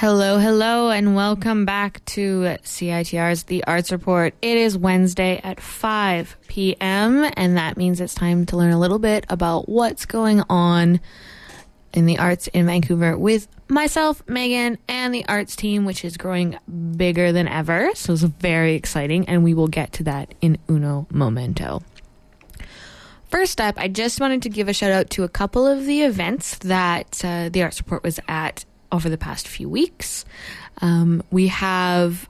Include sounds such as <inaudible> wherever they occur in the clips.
Hello, hello, and welcome back to CITR's The Arts Report. It is Wednesday at 5 p.m., and that means it's time to learn a little bit about what's going on in the arts in Vancouver with myself, Megan, and the arts team, which is growing bigger than ever. So it's very exciting, and we will get to that in uno momento. First up, I just wanted to give a shout out to a couple of the events that uh, the Arts Report was at over the past few weeks. Um, we have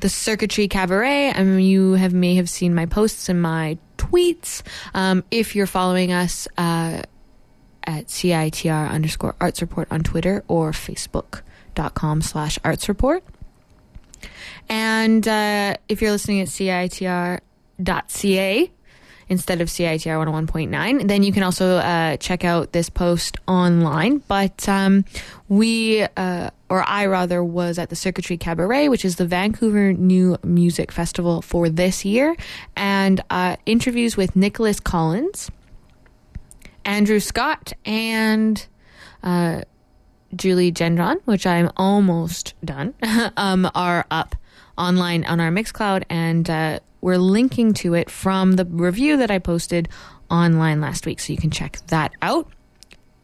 the Circuitry Cabaret. I mean, you have may have seen my posts and my tweets. Um, if you're following us uh, at CITR underscore arts report on Twitter or Facebook.com slash arts report. And uh, if you're listening at CITR.ca, instead of CITR 101.9. Then you can also uh, check out this post online. But um, we, uh, or I rather, was at the Circuitry Cabaret, which is the Vancouver New Music Festival for this year, and uh, interviews with Nicolas Collins, Andrew Scott, and. Uh, Julie Gendron, which I'm almost done, <laughs> um, are up online on our Mixcloud, and uh, we're linking to it from the review that I posted online last week, so you can check that out.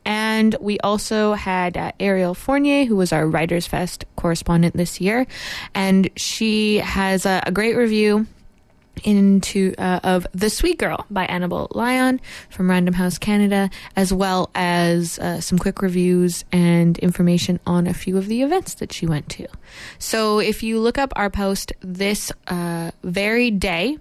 And we also had uh, Ariel Fournier, who was our Writers Fest correspondent this year, and she has a, a great review into uh, of The Sweet Girl by Annabel Lyon from Random House Canada, as well as uh, some quick reviews and information on a few of the events that she went to. So if you look up our post this uh, very day,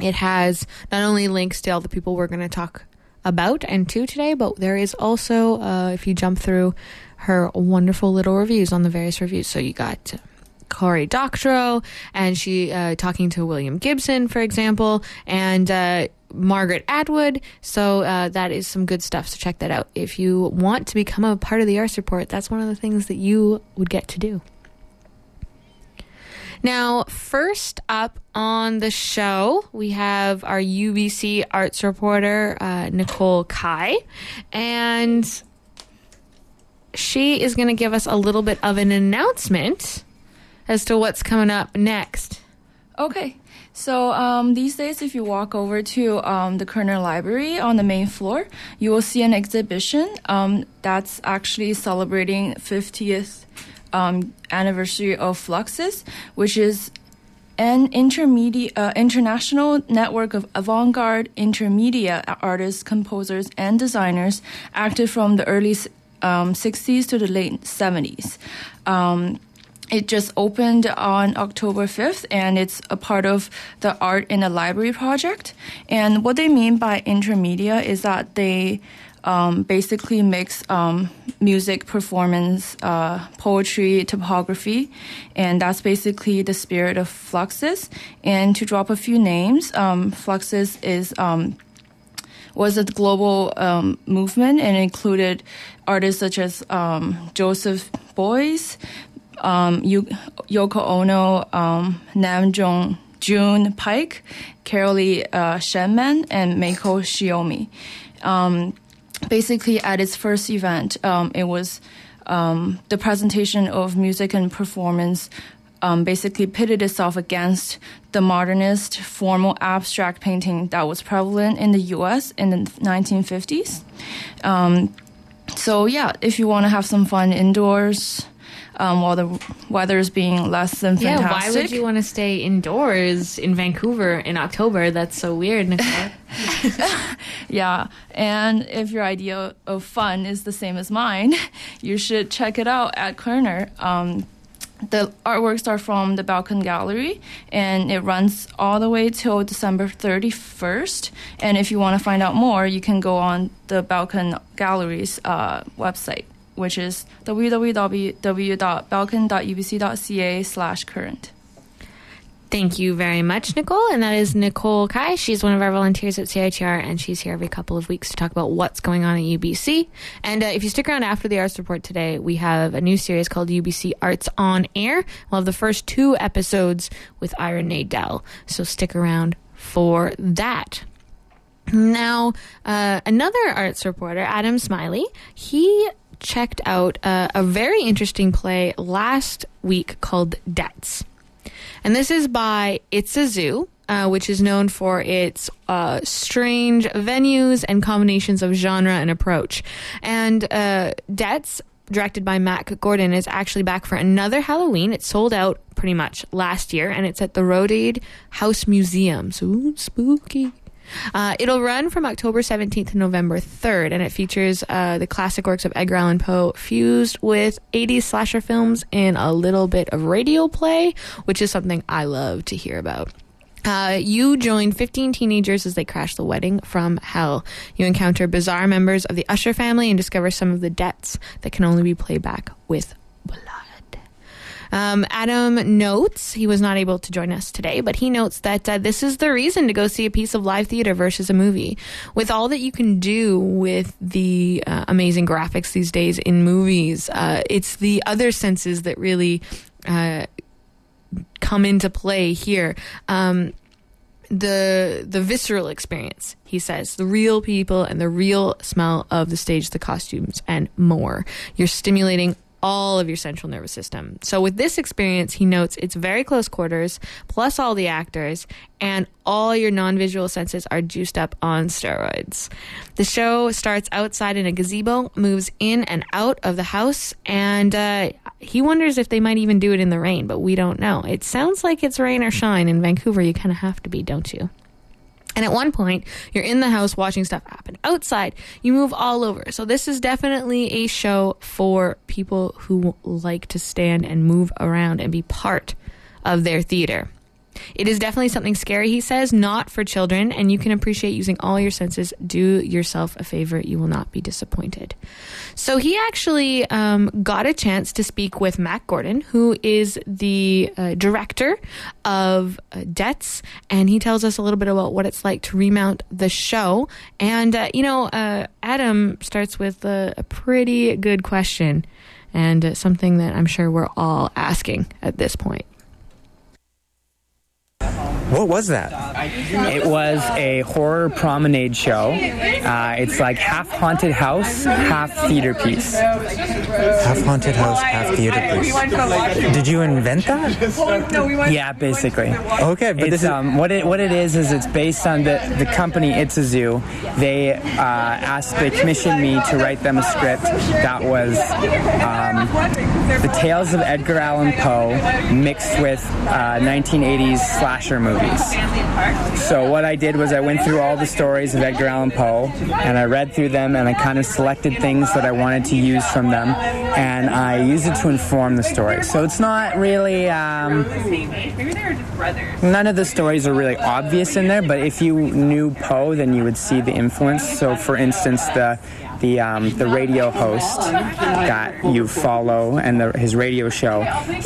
it has not only links to all the people we're going to talk about and to today, but there is also, uh, if you jump through her wonderful little reviews on the various reviews. So you got Cory Doctorow, and she uh, talking to William Gibson, for example, and uh, Margaret Atwood. So uh, that is some good stuff. So check that out. If you want to become a part of the Arts Report, that's one of the things that you would get to do. Now, first up on the show, we have our UBC arts reporter, uh, Nicole Kai, and she is going to give us a little bit of an announcement as to what's coming up next. Okay. So um, these days, if you walk over to um, the Koerner Library on the main floor, you will see an exhibition um, that's actually celebrating 50th um, anniversary of Fluxus, which is an intermediate uh, international network of avant-garde intermediate artists, composers, and designers active from the early 60s to the late 70s it just opened on October 5th and it's a part of the Art in the Library project. And what they mean by intermedia is that they um, basically mix um, music, performance, uh, poetry, typography, and that's basically the spirit of Fluxus. And to drop a few names, um, Fluxus is um, was a global um, movement and included artists such as um, Joseph Beuys, um, Yoko Ono, um, Nam Jong June Paik, Carolee uh, Schneemann, and Mieko Shiomi. Um, basically, at its first event, um, it was um, the presentation of music and performance. Um, basically, pitted itself against the modernist, formal, abstract painting that was prevalent in the U.S. in the 1950s. Um, so, yeah, if you want to have some fun indoors, um, while the weather is being less than fantastic. Yeah, why would you want to stay indoors in Vancouver in October? That's so weird, Nicole. <laughs> <laughs> yeah, and if your idea of fun is the same as mine, <laughs> you should check it out at Koerner. Um, the artworks are from the Belkin Gallery, and it runs all the way till December 31st. And if you want to find out more, you can go on the Belkin Gallery's uh, website which is www.belkin.ubc.ca slash current. Thank you very much, Nicole. And that is Nicole Kai. She's one of our volunteers at CITR, and she's here every couple of weeks to talk about what's going on at UBC. And uh, if you stick around after the Arts Report today, we have a new series called UBC Arts on Air. We'll have the first two episodes with Ira Nadel. So stick around for that. Now, uh, another arts reporter, Adam Smiley, he checked out uh, a very interesting play last week called Debts. And this is by It's a Zoo, uh, which is known for its uh, strange venues and combinations of genre and approach. And uh, Debts, directed by Matt Gordon, is actually back for another Halloween. It sold out pretty much last year, and it's at the Roedde House Museum. So ooh, spooky. Uh, it'll run from October 17th to November 3rd, and it features uh, the classic works of Edgar Allan Poe fused with 80s slasher films and a little bit of radio play, which is something I love to hear about. Uh, you join 15 teenagers as they crash the wedding from hell. You encounter bizarre members of the Usher family and discover some of the debts that can only be played back with. Um, Adam notes he was not able to join us today, but he notes that uh, this is the reason to go see a piece of live theater versus a movie. With all that you can do with the uh, amazing graphics these days in movies, uh, it's the other senses that really uh, come into play here. Um, the the visceral experience, he says, the real people and the real smell of the stage, the costumes, and more. You're stimulating all of your central nervous system. So with this experience, he notes it's very close quarters, plus all the actors, and all your non-visual senses are juiced up on steroids. The show starts outside in a gazebo, moves in and out of the house, and uh, he wonders if they might even do it in the rain, but we don't know. It sounds like it's rain or shine in Vancouver. You kind of have to be, don't you? And at one point, you're in the house watching stuff happen. Outside, you move all over. So this is definitely a show for people who like to stand and move around and be part of their theater. It is definitely something scary, he says, not for children, and you can appreciate using all your senses. Do yourself a favor, you will not be disappointed. So he actually um, got a chance to speak with Matt Gordon, who is the uh, director of uh, Debts, and he tells us a little bit about what it's like to remount the show. And, uh, you know, uh, Adam starts with a, a, pretty good question and uh, something that I'm sure we're all asking at this point. What was that? It was a horror promenade show. Uh, it's like half haunted house, half theater piece. Half haunted house, half theater piece. Did you invent that? Yeah, basically. Okay, but it's, this is um, what it what it is is it's based on the the company. It's a zoo. They uh, asked, they commissioned me to write them a script that was um, the tales of Edgar Allan Poe mixed with uh, 1980s slasher movies. So what I did was I went through all the stories of Edgar Allan Poe and I read through them and I kind of selected things that I wanted to use from them and I used it to inform the story. So it's not really um, none of the stories are really obvious in there, but if you knew Poe, then you would see the influence. So for instance, the the um, the radio host that you follow and the, his radio show,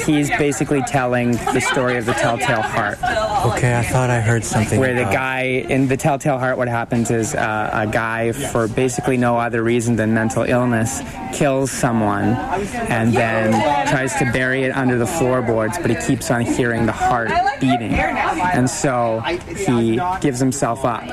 he's basically telling the story of the Telltale Heart. okay. I thought I heard something. Where the guy in the Telltale Heart, what happens is uh, a guy, for basically no other reason than mental illness, kills someone and then tries to bury it under the floorboards, but he keeps on hearing the heart beating. And so he gives himself up.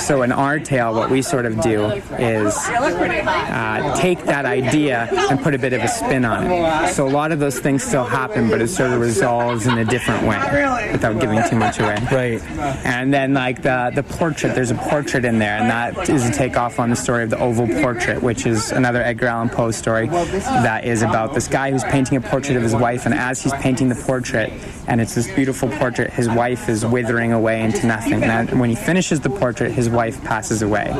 So in our tale, what we sort of do is uh, take that idea and put a bit of a spin on it. So a lot of those things still happen, but it sort of resolves in a different way without giving too much away. Right. And then like the the portrait, there's a portrait in there, and that is a takeoff on the story of the oval portrait, which is another Edgar Allan Poe story that is about this guy who's painting a portrait of his wife, and as he's painting the portrait, and it's this beautiful portrait, his wife is withering away into nothing. And when he finishes the portrait, his wife passes away.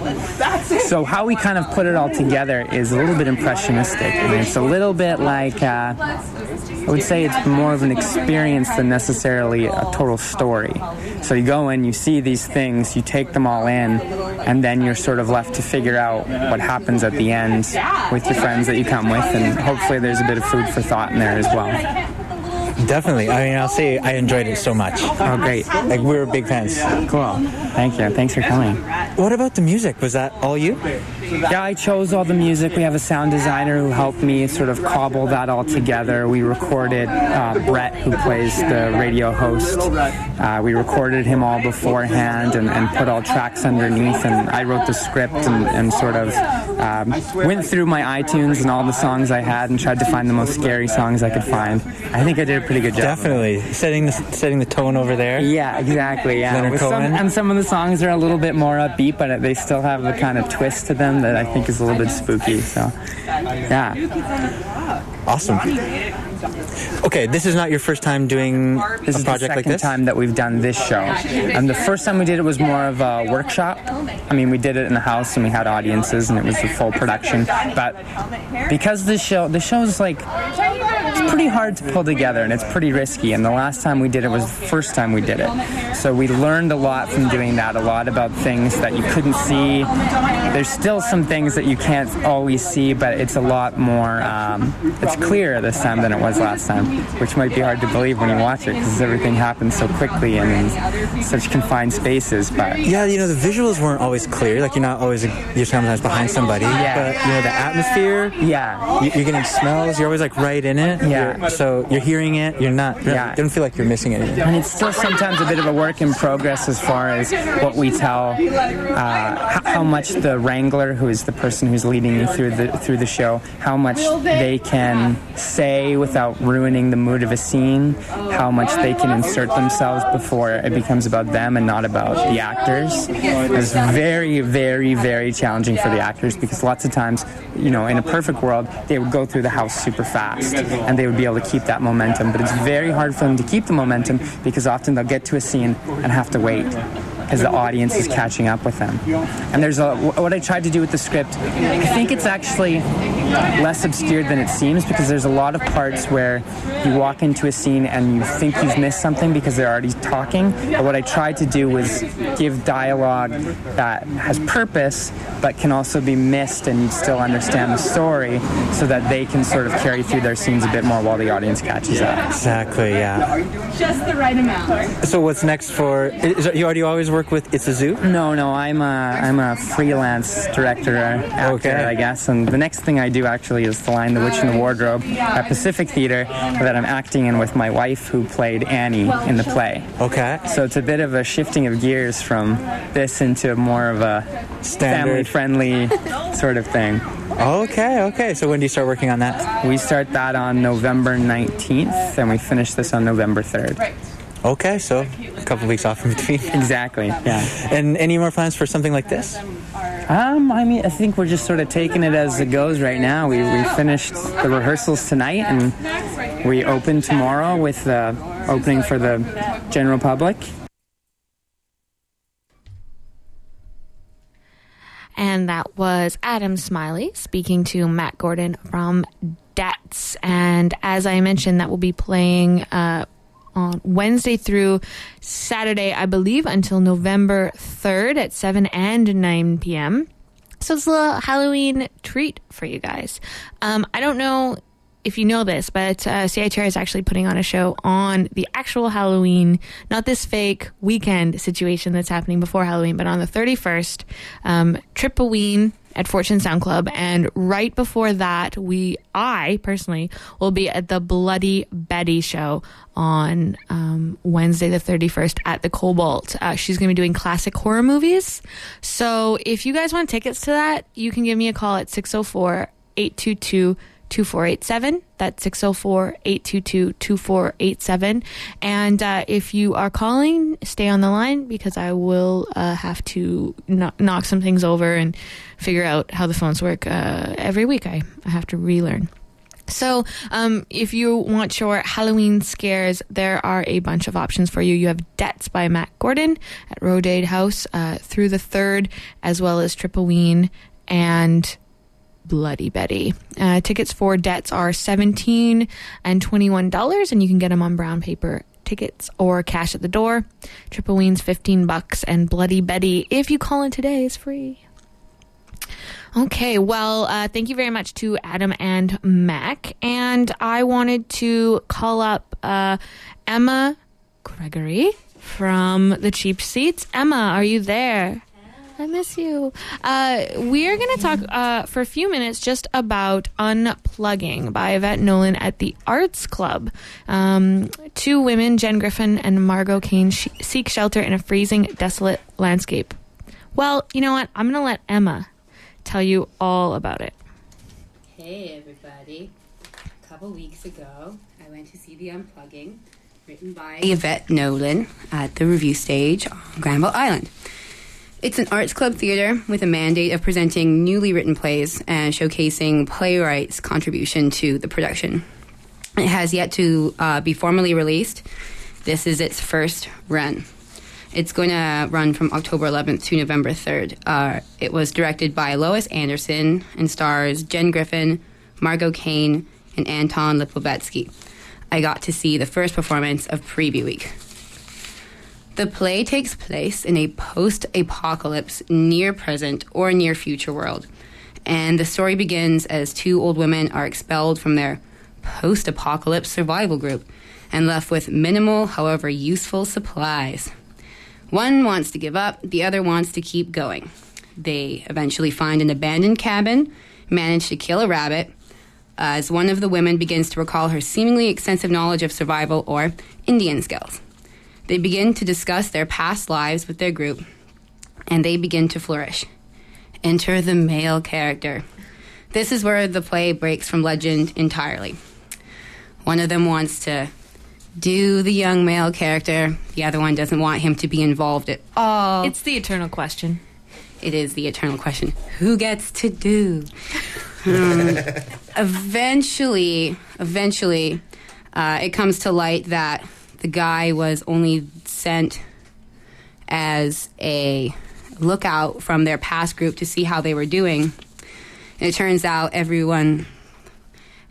So how we kind of put it all together is a little bit impressionistic. I mean, it's a little bit like uh, I would say it's more of an experience than necessarily a total story. So you go in, you see these things, you take them all in, and then you're sort of left to figure out what happens at the end with your friends that you come with, and hopefully there's a bit of food for thought in there as well. Definitely. I mean, I'll say I enjoyed it so much. Oh, great. Like we were big fans. Cool. Thank you. Thanks for coming. what about the music? Was that all you? Yeah, I chose all the music. We have a sound designer who helped me sort of cobble that all together. We recorded uh, Brett, who plays the radio host. Uh, we recorded him all beforehand and, and, put all tracks underneath. And I wrote the script and, and sort of um, went through my iTunes and all the songs I had and tried to find the most scary songs I could find. I think I did a pretty good job. Definitely setting the setting the tone over there. Yeah, exactly. Yeah, some, and some of the songs are a little bit more upbeat, but they still have the kind of twist to them that I think is a little bit spooky. So, yeah. Awesome. Okay, this is not your first time doing this a project like this. time that we've done this show, and the first time we did it was more of a workshop. I mean, we did it in the house and we had audiences, and it was a full production. But because the show, the show's like pretty hard to pull together and it's pretty risky. And the last time we did it was the first time we did it. So we learned a lot from doing that, a lot about things that you couldn't see. There's still some things that you can't always see, but it's a lot more, um, it's clearer this time than it was last time, which might be hard to believe when you watch it because everything happens so quickly and in such confined spaces. But yeah, you know, the visuals weren't always clear. Like you're not always, you're sometimes behind somebody. Yeah. But, you know, the atmosphere. Yeah. You're getting smells. You're always like right in it. Yeah. You're, so you're hearing it. You're not. Yeah. You don't feel like you're missing anything. And it's still sometimes a bit of a work in progress as far as what we tell, uh, how much the wrangler, who is the person who's leading you through the through the show, how much they can say without ruining the mood of a scene, how much they can insert themselves before it becomes about them and not about the actors. It's very, very, very challenging for the actors because lots of times, you know, in a perfect world, they would go through the house super fast and they would be able to keep that momentum. But it's very hard for them to keep the momentum because often they'll get to a scene and have to wait because the audience is catching up with them. And there's a, what I tried to do with the script, I think it's actually less obscured than it seems because there's a lot of parts where you walk into a scene and you think you've missed something because they're already talking. But what I tried to do was give dialogue that has purpose but can also be missed and you still understand the story so that they can sort of carry through their scenes a bit more while the audience catches up. Exactly, yeah. Just the right amount. So what's next for, is, you already always work work with It's a Zoo? No, no. I'm a I'm a freelance director, uh, actor, okay. I guess. And the next thing I do actually is The Lion, the Witch, and the Wardrobe at Pacific Theater that I'm acting in with my wife, who played Annie in the play. Okay. So it's a bit of a shifting of gears from this into more of a family-friendly <laughs> sort of thing. Okay, okay. So when do you start working on that? We start that on November 19th, and we finish this on November 3rd. Okay, so a couple weeks off in between. <laughs> Exactly. Yeah. And any more plans for something like this? Um, I mean, I think we're just sort of taking it as it goes right now. We we finished the rehearsals tonight, and we open tomorrow with the opening for the general public. And that was Adam Smiley speaking to Matt Gordon from Debts. And as I mentioned, that will be playing. Uh, on Wednesday through Saturday, I believe, until November 3rd at 7 and 9 p.m. So it's a little Halloween treat for you guys. Um, I don't know if you know this, but uh, is actually putting on a show on the actual Halloween, not this fake weekend situation that's happening before Halloween, but on the 31st, um, at Fortune Sound Club. And right before that, we, I personally, will be at the Bloody Betty show on um, Wednesday, the 31st at the Cobalt. Uh, she's going to be doing classic horror movies. So if you guys want tickets to that, you can give me a call at 604 822 2487. That's 604 822 2487. And uh, if you are calling, stay on the line because I will uh, have to knock some things over and figure out how the phones work uh, every week. I, I have to relearn. So, um, if you want your Halloween scares, there are a bunch of options for you. You have Debts by Matt Gordon at Roedde House uh, through the 3rd, as well as Tripaween and Bloody Betty. Uh, tickets for debts are 17 and $21, and you can get them on brown paper tickets or cash at the door. Tripaween's 15 bucks, and Bloody Betty, if you call in today, is free. Okay, well, uh, thank you very much to Adam and Mac. And I wanted to call up uh, Emma Gregory from the Cheap Seats. Emma, are you there? I miss you. Uh, we are going to talk uh, for a few minutes just about Unplugging by Yvette Nolan at the Arts Club. Um, two women, Jen Griffin and Margo Kane, sh- seek shelter in a freezing, desolate landscape. Well, you know what? I'm going to let Emma tell you all about it. Hey, everybody. A couple weeks ago, I went to see The Unplugging, written by Yvette Nolan at the Revue stage on Granville Island. It's an arts club theater with a mandate of presenting newly written plays and showcasing playwrights' contribution to the production. It has yet to uh, be formally released. This is its first run. It's going to run from October 11th to November 3rd. Uh, it was directed by Lois Anderson and stars Jen Griffin, Margo Kane, and Anton Lipovetsky. I got to see the first performance of Preview Week. The play takes place in a post apocalypse, near present, or near future world. And the story begins as two old women are expelled from their post apocalypse survival group and left with minimal, however useful, supplies. One wants to give up, the other wants to keep going. They eventually find an abandoned cabin, manage to kill a rabbit, as one of the women begins to recall her seemingly extensive knowledge of survival or Indian skills. They begin to discuss their past lives with their group, and they begin to flourish. Enter the male character. This is where the play breaks from legend entirely. One of them wants to do the young male character, the other one doesn't want him to be involved at all. It's the eternal question. it is the eternal question who gets to do? Um, <laughs> eventually, eventually, uh, it comes to light that the guy was only sent as a lookout from their past group to see how they were doing. And it turns out everyone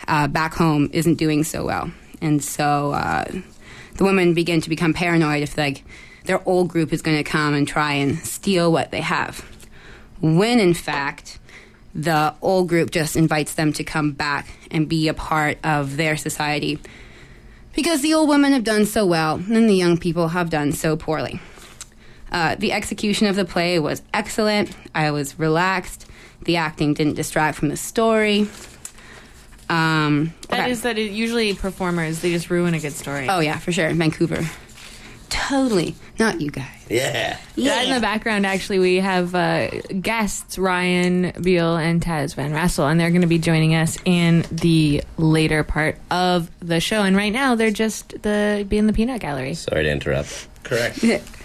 uh, back home isn't doing so well. And so uh, the women begin to become paranoid if like their old group is going to come and try and steal what they have. When in fact, the old group just invites them to come back and be a part of their society because the old women have done so well and the young people have done so poorly. Uh, the execution of the play was excellent. I was relaxed. The acting didn't distract from the story. Um, okay. is that it, usually performers, they just ruin a good story. Oh, yeah, for sure. Vancouver. Totally. Not you guys. Yeah. Yeah, in the background, actually, we have uh, guests Ryan Beil and Taz Van Rassel, and they're going to be joining us in the later part of the show. And right now, they're just the being the peanut gallery. Sorry to interrupt. Correct. <laughs>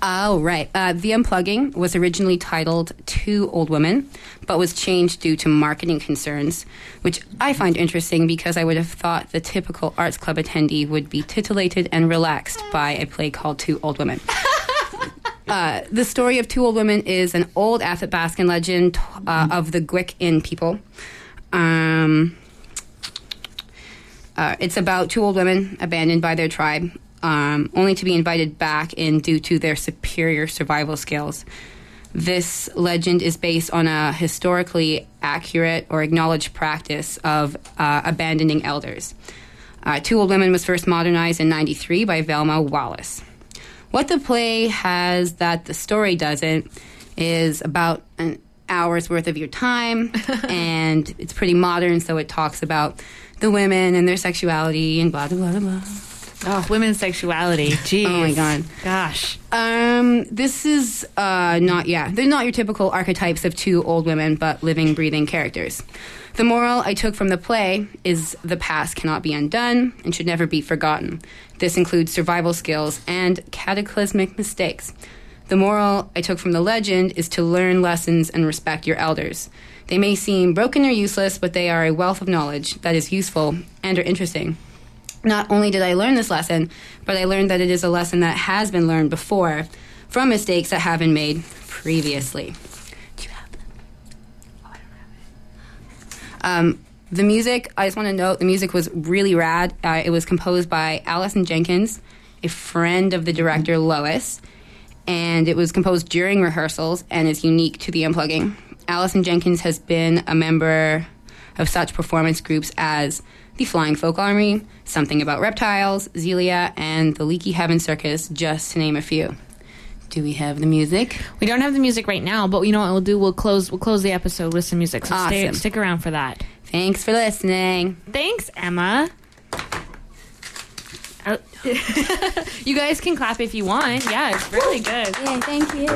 Oh, right. Uh, the Unplugging was originally titled Two Old Women, but was changed due to marketing concerns, which I find interesting because I would have thought the typical arts club attendee would be titillated and relaxed by a play called Two Old Women. <laughs> Uh, the story of Two Old Women is an old Athabascan legend uh, of the Gwich'in people. Um, uh, it's about two old women abandoned by their tribe, um, only to be invited back in due to their superior survival skills. This legend is based on a historically accurate or acknowledged practice of uh, abandoning elders. Uh, two Old Women was first modernized in 93 by Velma Wallis. What the play has that the story doesn't is about an hour's worth of your time, <laughs> and it's pretty modern, so it talks about the women and their sexuality and blah, blah, blah, blah. Oh, women's sexuality. Jeez. <laughs> Oh my God. Gosh. Um, this is uh, not yeah. They're not your typical archetypes of two old women, but living, breathing characters. The moral I took from the play is the past cannot be undone and should never be forgotten. This includes survival skills and cataclysmic mistakes. The moral I took from the legend is to learn lessons and respect your elders. They may seem broken or useless, but they are a wealth of knowledge that is useful and are interesting. Not only did I learn this lesson, but I learned that it is a lesson that has been learned before from mistakes that have been made previously. Do you have them? Oh, I don't have it. Um, the music, I just want to note, the music was really rad. Uh, it was composed by Allison Jenkins, a friend of the director Lois, and it was composed during rehearsals and is unique to the unplugging. Allison Jenkins has been a member of such performance groups as the Flying Folk Army, Something About Reptiles, Zelia, and the Leaky Heaven Circus, just to name a few. Do we have the music? We don't have the music right now, but you know what we'll do? We'll close we'll close the episode with some music. So stay, Awesome. stick around for that. Thanks for listening. Thanks, Emma. Oh. <laughs> you guys can clap if you want. Yeah, it's really good. Yeah, thank you.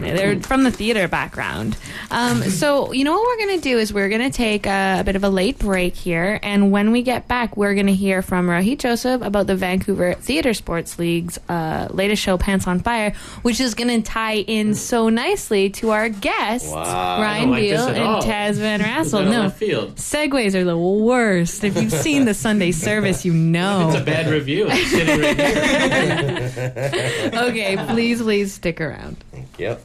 They're from the theater background. Um, <laughs> so, you know what we're going to do is we're going to take a, a bit of a late break here. And when we get back, we're going to hear from Rohit Joseph about the Vancouver Theater Sports League's uh, latest show, Pants on Fire, which is going to tie in so nicely to our guests, Wow, Ryan don't like Beil and all. Taz Van <laughs> Rassel. No, field? segues are the worst. If you've seen the Sunday service, you know. It's a bad review. It's sitting right here. <laughs> okay, please, please stick around. Yep.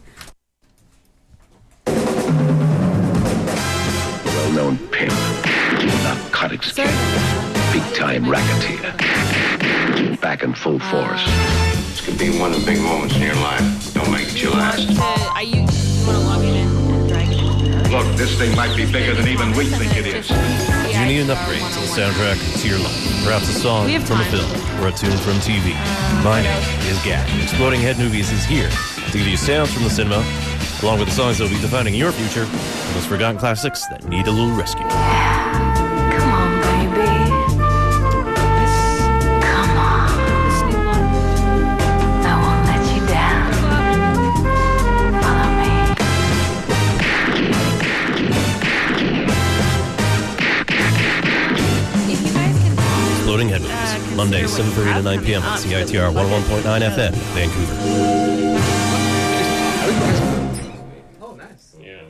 well-known pimp, narcotics king, big-time racketeer, back in full force. This could be one of the big moments in your life. Don't make it your last. Uh, are you, you want to log in Look, this thing might be bigger than even we think it is. Do you need an upgrade to the soundtrack to your life? Perhaps a song from a film or a tune from TV? My name is Gak. Exploding Head Movies is here to give you sounds from the cinema, along with the songs that will be defining your future, and those forgotten classics that need a little rescue. Monday, 7.30 to 9 p.m. on CITR 101.9 FM, Vancouver. Oh, nice. Yeah.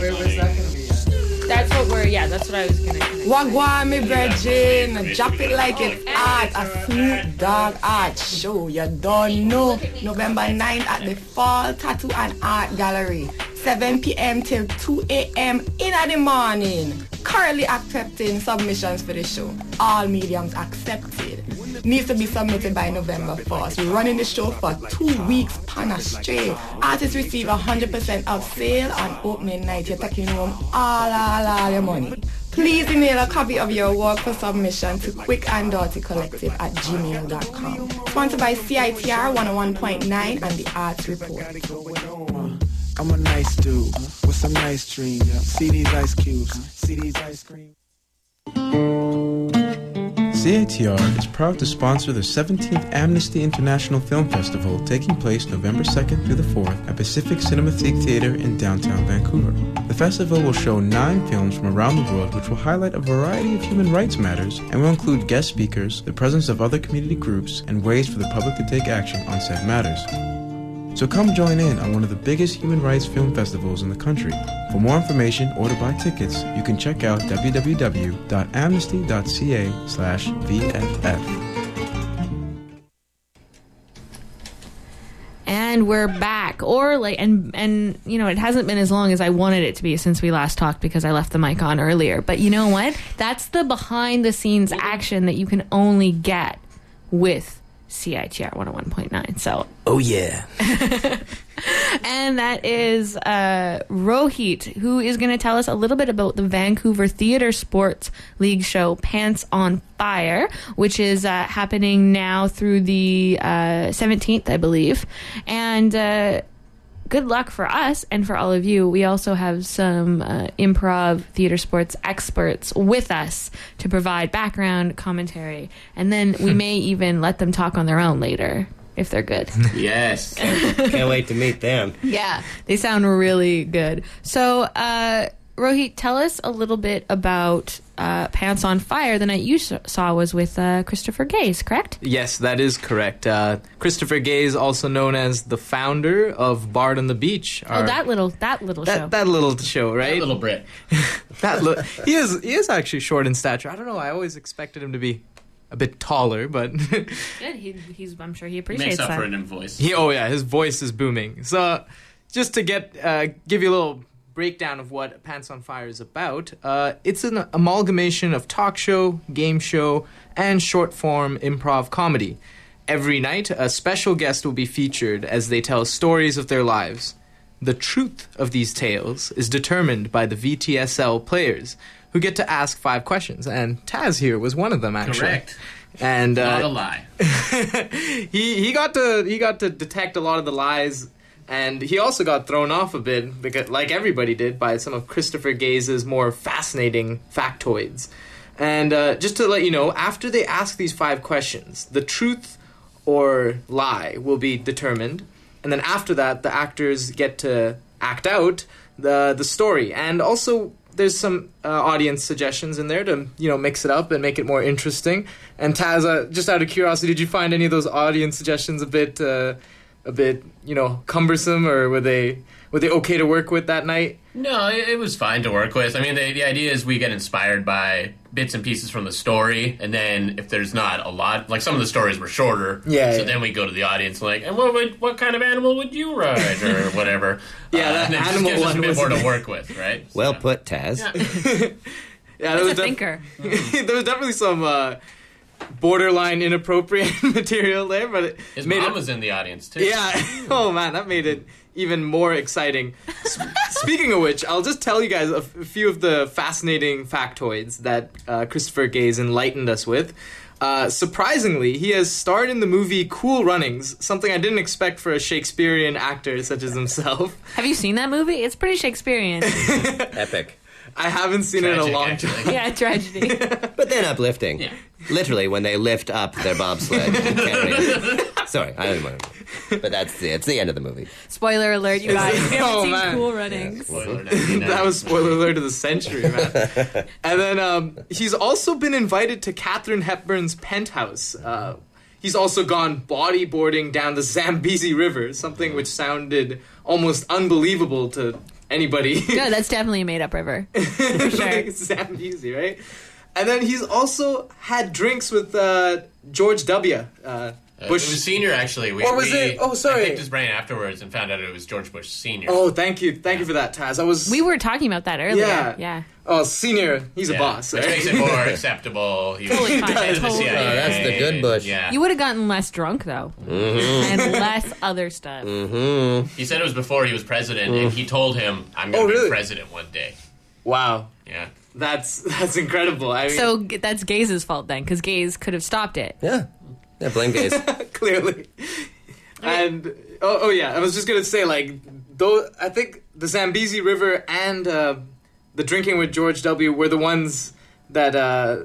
Where was that gonna be at? That's what we're. Yeah, that's what I was gonna. Wagwan, me virgin. Drop it like it's art. A Snoop Dogg art show. You don't know. November 9th at the Fall Tattoo and Art Gallery. 7 p.m. till 2 a.m. in the morning. Currently accepting submissions for the show. All mediums accepted. Needs to be submitted by November 1st. We're running the show for two weeks, pan a straight. Artists receive 100% of sale on opening night. You're taking home all, all, all your money. Please email a copy of your work for submission to quick and dirty collective at gmail.com. Sponsored by CITR 101.9 and the Arts Report. I'm a nice dude with some nice dreams. See these ice cubes, see these ice cream. CITR is proud to sponsor the 17th Amnesty International Film Festival taking place November 2nd through the 4th at Pacific Cinematheque Theatre in downtown Vancouver. The festival will show nine films from around the world which will highlight a variety of human rights matters and will include guest speakers, the presence of other community groups, and ways for the public to take action on said matters. So come join in on one of the biggest human rights film festivals in the country. For more information or to buy tickets, you can check out www.amnesty.ca slash VFF. And we're back, or like, and and you know, it hasn't been as long as I wanted it to be since we last talked because I left the mic on earlier. But you know what? That's the behind the scenes action that you can only get with CITR 101.9. So Oh, yeah. <laughs> and that is uh, Rohit, who is going to tell us a little bit about the Vancouver Theatre Sports League show Pants on Fire, which is uh, happening now through the uh, 17th, I believe. And uh, good luck for us and for all of you. We also have some uh, improv theater sports experts with us to provide background commentary. And then we <laughs> may even let them talk on their own later if they're good. <laughs> Yes. Can't wait to meet them. Yeah, they sound really good. So, uh, Rohit, tell us a little bit about uh, Pants on Fire. The night you saw was with uh, Christopher Gaze, correct? Yes, that is correct. Uh, Christopher Gaze, also known as the founder of Bard on the Beach. oh, that little that little show. that, that little show, right? little Brit. that li- he is he is actually short in stature. I don't know. I always expected him to be a bit taller, but <laughs> Good. He, he's. I'm sure he appreciates Makes up that. for it in voice. he oh yeah, his voice is booming. So just to get uh, give you a little breakdown of what Pants on Fire is about, uh, it's an amalgamation of talk show, game show, and short form improv comedy. Every night, a special guest will be featured as they tell stories of their lives. The truth of these tales is determined by the VTSL players, who get to ask five questions, and Taz here was one of them, actually. Correct. and uh, Not a lie. <laughs> he he got to he got to detect a lot of the lies, and he also got thrown off a bit because, like everybody did, by some of Christopher Gaze's more fascinating factoids. And uh, just to let you know, after they ask these five questions, the truth or lie will be determined, and then after that, the actors get to act out the the story, and also there's some uh, audience suggestions in there to you know mix it up and make it more interesting. And Taz, uh, just out of curiosity, did you find any of those audience suggestions a bit uh, a bit you know cumbersome, or were they were they okay to work with that night? No, it, it was fine to work with. I mean, the, the idea is we get inspired by bits and pieces from the story, and then if there's not a lot, like some of the stories were shorter, Yeah, So yeah. then we go to the audience like, and what would what kind of animal would you ride or <laughs> whatever? Yeah, uh, that and it just animal gives us a bit more to work with, right? Well put, Taz. Yeah, <laughs> there was, def- thinker. <laughs> there was definitely some uh, borderline inappropriate <laughs> material there, but it His made mom it, was in the audience too. Yeah. <laughs> Oh man, that made it even more exciting. <laughs> S- Speaking of which, I'll just tell you guys a, f- a few of the fascinating factoids that uh, Christopher Gaze enlightened us with. Uh, surprisingly, he has starred in the movie Cool Runnings, something I didn't expect for a Shakespearean actor such as himself. Have you seen that movie? It's pretty Shakespearean. Epic. I haven't seen it in a Tragic, long actually. time. yeah, tragedy. <laughs> But then uplifting. Yeah. Literally, when they lift up their bobsled. and <laughs> carry it. Sorry, I don't want to. But that's the, it's the end of the movie. Spoiler alert, you guys. If you haven't Oh, seen man. Cool Runnings. that was spoiler alert of the century, man. <laughs> and then um, he's also been invited to Katharine Hepburn's penthouse. Uh, he's also gone bodyboarding down the Zambezi River, something which sounded almost unbelievable to anybody. <laughs> Good, that's definitely a made up river. <laughs> For sure. like Zambezi, right? And then he's also had drinks with uh, George W. Uh, Uh, Bush it was senior actually. We, Or was we- it- oh, sorry. I picked his brain afterwards and found out it was George Bush Senior. Oh, thank you, thank you for that, Taz. I was We were talking about that earlier. Yeah. Yeah. oh senior. He's a Yeah, boss. Which makes it <laughs> more acceptable. He was Totally fine. head of the CIA. Oh, that's the good Bush. Yeah. You would have gotten less drunk though, Mm-hmm. and less other stuff. Mm-hmm. He said it was before he was president, and he told him, "I'm going Oh, to really? be president one day." Wow, Yeah. that's <laughs> that's incredible. I mean, So that's Gaze's fault then, because Gaze could have stopped it. Yeah. Yeah, blame gaze. <laughs> clearly. And oh, oh yeah, I was just gonna say like though I think the Zambezi River and uh, the drinking with George W were the ones that uh,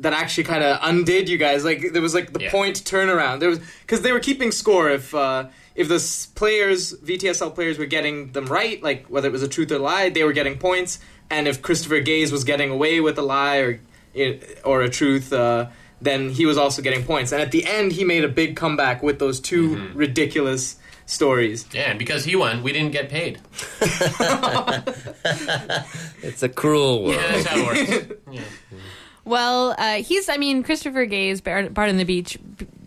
that actually kind of undid you guys. Like there was like the Yeah. point turnaround. There was because they were keeping score if. Uh, if the players, VTSL players, were getting them right, like whether it was a truth or lie, they were getting points. And if Christopher Gaze was getting away with a lie or or a truth, uh, then he was also getting points. And at the end, he made a big comeback with those 2 Mm-hmm. ridiculous stories. Yeah, and because he won, we didn't get paid. <laughs> It's a cruel world. Yeah, that's how it works. <laughs> Well, uh, he's, I mean, Christopher Gaze's Bard, Bard on the Beach.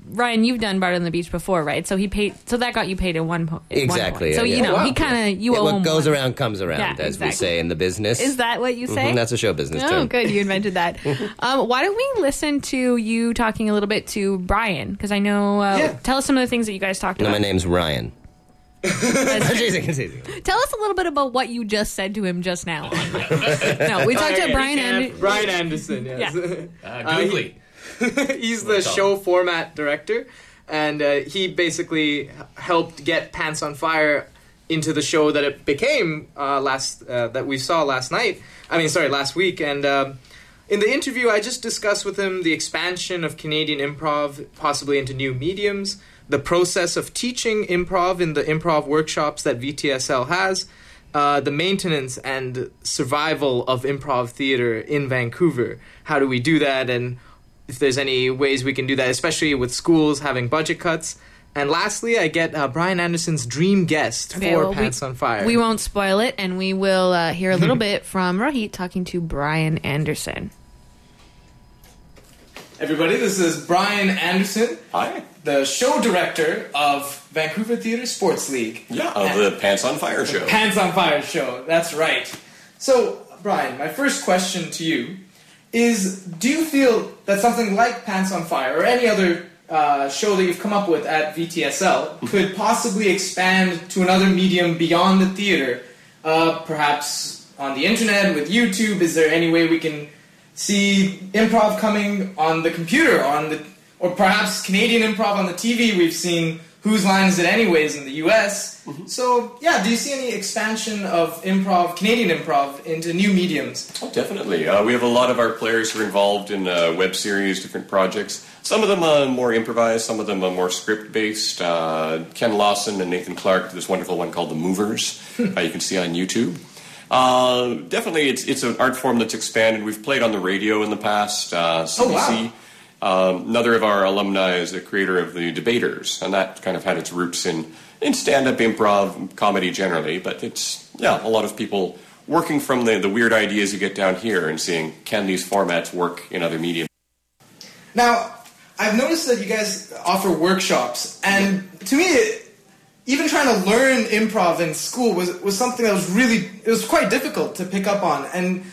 Ryan, you've done Bard on the Beach before, right? So he paid, so that got you paid in one point. Exactly. So, yeah, you yeah. know, he kind of, you Yeah, owe what him goes one. around comes around, Yeah, as we say in the business. Is that what you say? Mhm, that's a show business Oh, term. good. You invented that. <laughs> um, why don't we listen to you talking a little bit to Brian? Because I know, uh, Yeah. tell us some of the things that you guys talked No, about. my name's Ryan. <laughs> Teasing, teasing. Tell us a little bit about what you just said to him just now. <laughs> no, we talked to Brian yeah, Anderson. Brian Anderson, yes. Uh, googly. <laughs> he's the show format director, and uh, he basically helped get Pants on Fire into the show that it became uh, last uh, that we saw last night. I mean, sorry, last week. And um, in the interview, I just discussed with him the expansion of Canadian improv, possibly into new mediums, the process of teaching improv in the improv workshops that VTSL has. Uh, the maintenance and survival of improv theater in Vancouver. How do we do that? And if there's any ways we can do that, especially with schools having budget cuts. And lastly, I get uh, Brian Anderson's dream guest Okay, for well, we- Pants on Fire. We won't spoil it, and we will uh, hear a little <laughs> bit from Rohit talking to Brian Anderson. Everybody, this is Brian Anderson. Hi. The show director of Vancouver Theatre Sports League. Yeah, of the Pants on Fire show. Pants on Fire show. That's right. So, Brian, my first question to you is do you feel that something like Pants on Fire or any other uh, show that you've come up with at VTSL could possibly expand to another medium beyond the theater? Uh, perhaps on the internet with YouTube? Is there any way we can see improv coming on the computer, on the or perhaps Canadian improv on the TV. We've seen Whose Line Is It Anyways in the US. Mm-hmm. So, yeah, do you see any expansion of improv, Canadian improv, into new mediums? Oh, definitely. Uh, we have a lot of our players who are involved in uh, web series, different projects. Some of them are more improvised, some of them are more script based. Uh, Ken Lawson and Nathan Clark, this wonderful one called The Movers, <laughs> uh, you can see on YouTube. Uh, definitely, it's, it's an art form that's expanded. We've played on the radio in the past, uh, CBC. Oh, wow. Um, another of our alumni is the creator of the Debaters, and that kind of had its roots in, in stand-up improv comedy generally. But it's yeah, a lot of people working from the, the weird ideas you get down here and seeing can these formats work in other media. Now, I've noticed that you guys offer workshops, and to me, it, even trying to learn improv in school was, was something that was really, it was quite difficult to pick up on. And,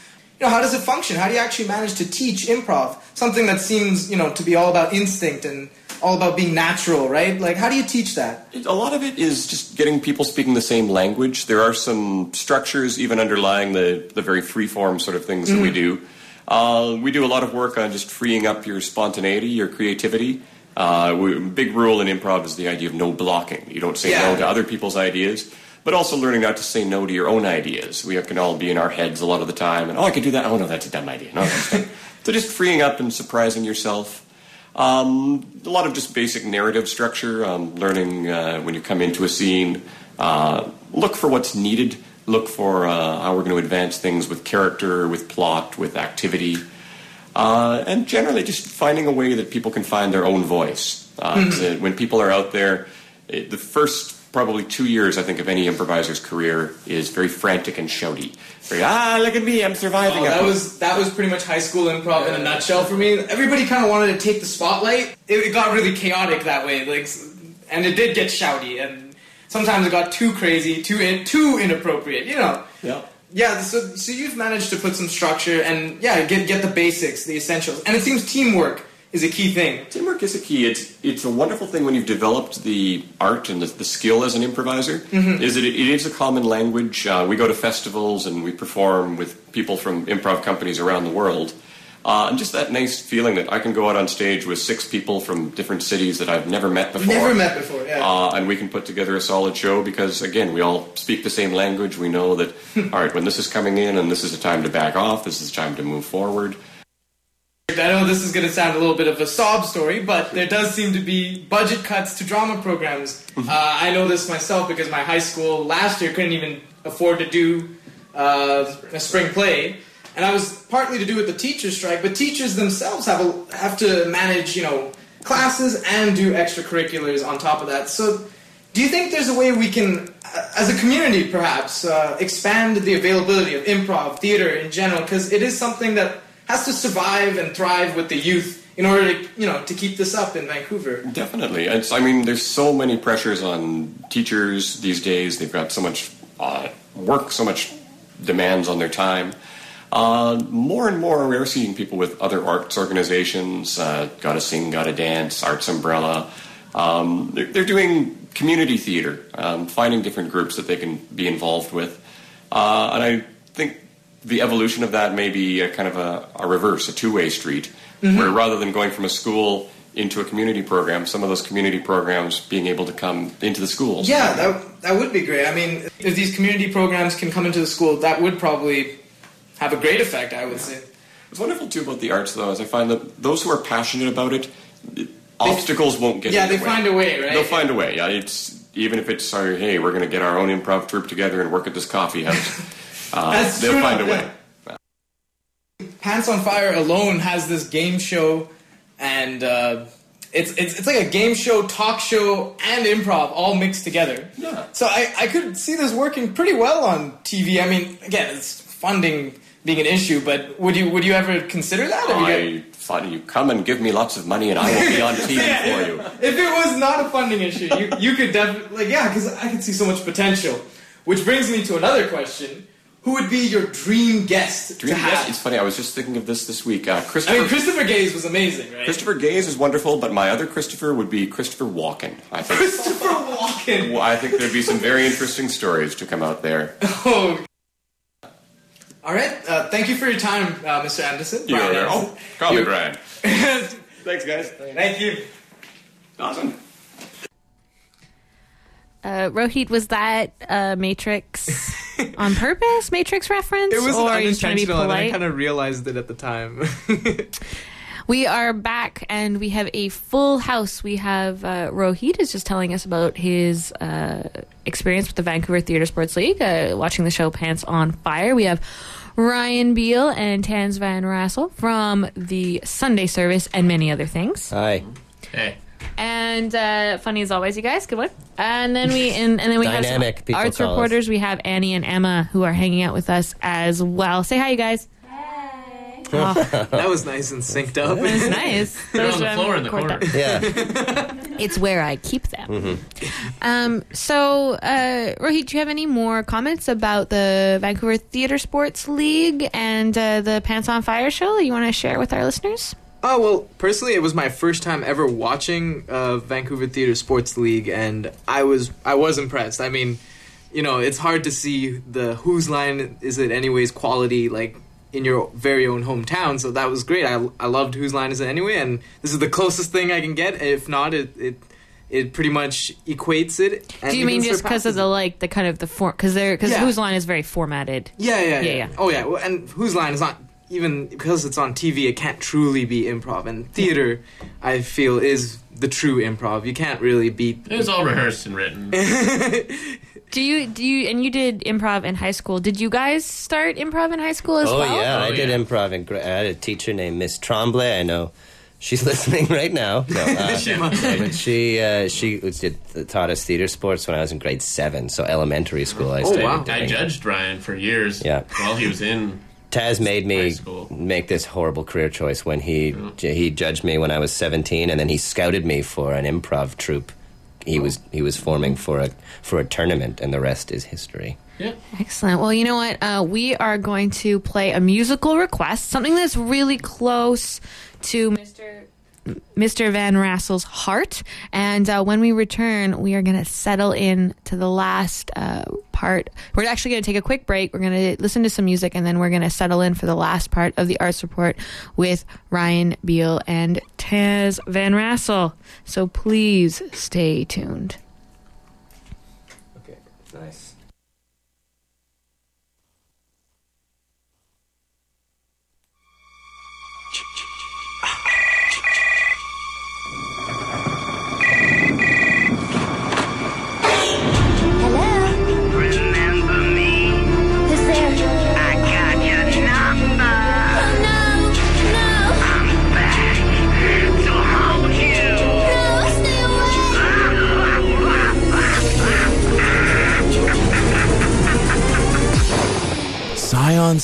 you know, how does it function? How do you actually manage to teach improv? Something that seems, you know, to be all about instinct and all about being natural, right? Like, how do you teach that? A lot of it is just getting people speaking the same language. There are some structures even underlying the, the very free-form sort of things that we Mhm. do. Uh, we do a lot of work on just freeing up your spontaneity, your creativity. Uh, we, big rule in improv is the idea of no blocking. You don't say Yeah. no to other people's ideas, but also learning not to say no to your own ideas. We can all be in our heads a lot of the time, and oh, I could do that. Oh no, that's a dumb idea. No, so just freeing up and surprising yourself. Um, a lot of just basic narrative structure, um, learning uh, when you come into a scene, uh, look for what's needed, look for uh, how we're going to advance things with character, with plot, with activity, uh, and generally just finding a way that people can find their own voice. Uh, Mhm. uh, when people are out there, it, the first probably two years, I think, of any improviser's career is very frantic and shouty. Very, ah, look at me, I'm surviving. Oh, that was that was pretty much high school improv in a nutshell for me. Everybody kind of wanted to take the spotlight. It, it got really chaotic that way, like, and it did get shouty, and sometimes it got too crazy, too in, too inappropriate. You know. Yeah. Yeah. So so you've managed to put some structure and yeah, get get the basics, the essentials, and it seems teamwork is a key thing. Teamwork is a key. It's it's a wonderful thing when you've developed the art and the, the skill as an improviser. Mhm. Is it, it is a common language. Uh, we go to festivals and we perform with people from improv companies around the world. Uh, and just that nice feeling that I can go out on stage with six people from different cities that I've never met before. Never met before. Yeah. Uh, and we can put together a solid show because, again, we all speak the same language. We know that, <laughs> all right, when this is coming in and this is a time to back off, this is a time to move forward. I know this is going to sound a little bit of a sob story, but there does seem to be budget cuts to drama programs. Uh, I know this myself because my high school last year couldn't even afford to do uh, a spring play, and I was partly to do with the teachers' strike. But teachers themselves have a, have to manage, you know, classes and do extracurriculars on top of that. So, do you think there's a way we can, uh, as a community, perhaps uh, expand the availability of improv theater in general? Because it is something that has to survive and thrive with the youth in order to, you know, to keep this up in Vancouver. Definitely. It's, I mean, there's so many pressures on teachers these days. They've got so much uh, work, so much demands on their time. Uh, more and more, we are seeing people with other arts organizations, uh, Gotta Sing, Gotta Dance, Arts Umbrella. Um, they're, they're doing community theater, um, finding different groups that they can be involved with. Uh, and I think the evolution of that may be a kind of a, a reverse, a two way street, Mhm. where rather than going from a school into a community program, some of those community programs being able to come into the schools. Yeah, that, that would be great. I mean, if these community programs can come into the school, that would probably have a great effect, I would say. What's wonderful too about the arts, though, is I find that those who are passionate about it, obstacles won't get. Yeah, they way. find a way, right? They'll find a way. Yeah, it's even if it's sorry, hey, we're going to get our own improv troupe together and work at this coffee house. <laughs> Uh, they'll find a way. Pants on Fire alone has this game show, and uh, it's, it's it's like a game show, talk show, and improv all mixed together. Yeah. So I, I could see this working pretty well on TV. I mean, again, it's funding being an issue, but would you would you ever consider that? I thought you come and give me lots of money and I will be on TV <laughs> for you. if it was not a funding issue, you, you could definitely, like, yeah, because I could see so much potential. Which brings me to another question. Who would be your dream guest Dream to have? guest. It's funny. I was just thinking of this this week. Uh, I Christopher. mean, Christopher Gaze was amazing, right? Christopher Gaze is wonderful, but my other Christopher would be Christopher Walken. I think. Christopher Walken. Well, I think there'd be some very interesting stories to come out there. <laughs> Oh. All right. Uh, thank you for your time, uh, Mr. Anderson. You're Brian there. Oh, call me You- Brian. <laughs> Thanks, guys. Thank you. Awesome. Uh, Rohit, was that uh, Matrix <laughs> <laughs> on purpose? Matrix reference? It was or are you just trying to be unintentional, and I kind of realized it at the time. <laughs> We are back and we have a full house. We have uh, Rohit is just telling us about his uh, experience with the Vancouver Theatre Sports League, uh, watching the show Pants on Fire. We have Ryan Beil and Taz Van Rassel from the Sunday service and many other things. Hi. Hey. And uh, funny as always, you guys. Good one. And then we and, and then we Dynamic, have people some arts call us. reporters. We have Annie and Emma who are hanging out with us as well. Say hi, you guys. Oh. that was nice and synced up. That was nice. <laughs> They're on the floor in the record corner. Yeah. It's where I keep them. Mm-hmm. Um, so, uh, Rohit, do you have any more comments about the Vancouver Theatre Sports League and uh, the Pants on Fire show that you want to share with our listeners? Oh well, personally, it was my first time ever watching uh, Vancouver Theatre Sports League, and I was I was impressed. I mean, you know, it's hard to see the whose line is it anyways quality like in your very own hometown. So that was great. I I loved whose line is it anyway, and this is the closest thing I can get. If not, it it it pretty much equates it. do you mean just because of the like the kind of the form? Because they're because Yeah. whose line is very formatted. Yeah, yeah, yeah. yeah. Oh, yeah. Well, and whose line is not even because it's on TV. It can't truly be improv. And theater, I feel, is the true improv. You can't really beat. It was all rehearsed and written. <laughs> Do you do you and you did improv in high school? Did you guys start improv in high school as oh well? yeah, I did improv. In, gra- I had a teacher named Miss Tremblay. I know she's <laughs> listening right now. No, <laughs> uh, She but she uh, she was- did, taught us theater sports when I was in grade seven, so elementary school. I Oh, started wow. I judged Ryan for years Yeah. while he was in. Taz made me make this horrible career choice when he he judged me when I was 17, and then he scouted me for an improv troupe. He was he was forming for a for a tournament, and the rest is history. Yeah. Excellent. Well, you know what? Uh, we are going to play a musical request, something that's really close to Mr. Mr. Van Rassel's heart. And uh, when we return, we are going to settle in to the last uh, part. We're actually going to take a quick break. We're going to listen to some music, and then we're going to settle in for the last part of the arts report with Ryan Beil and Taz Van Rassel. So please stay tuned.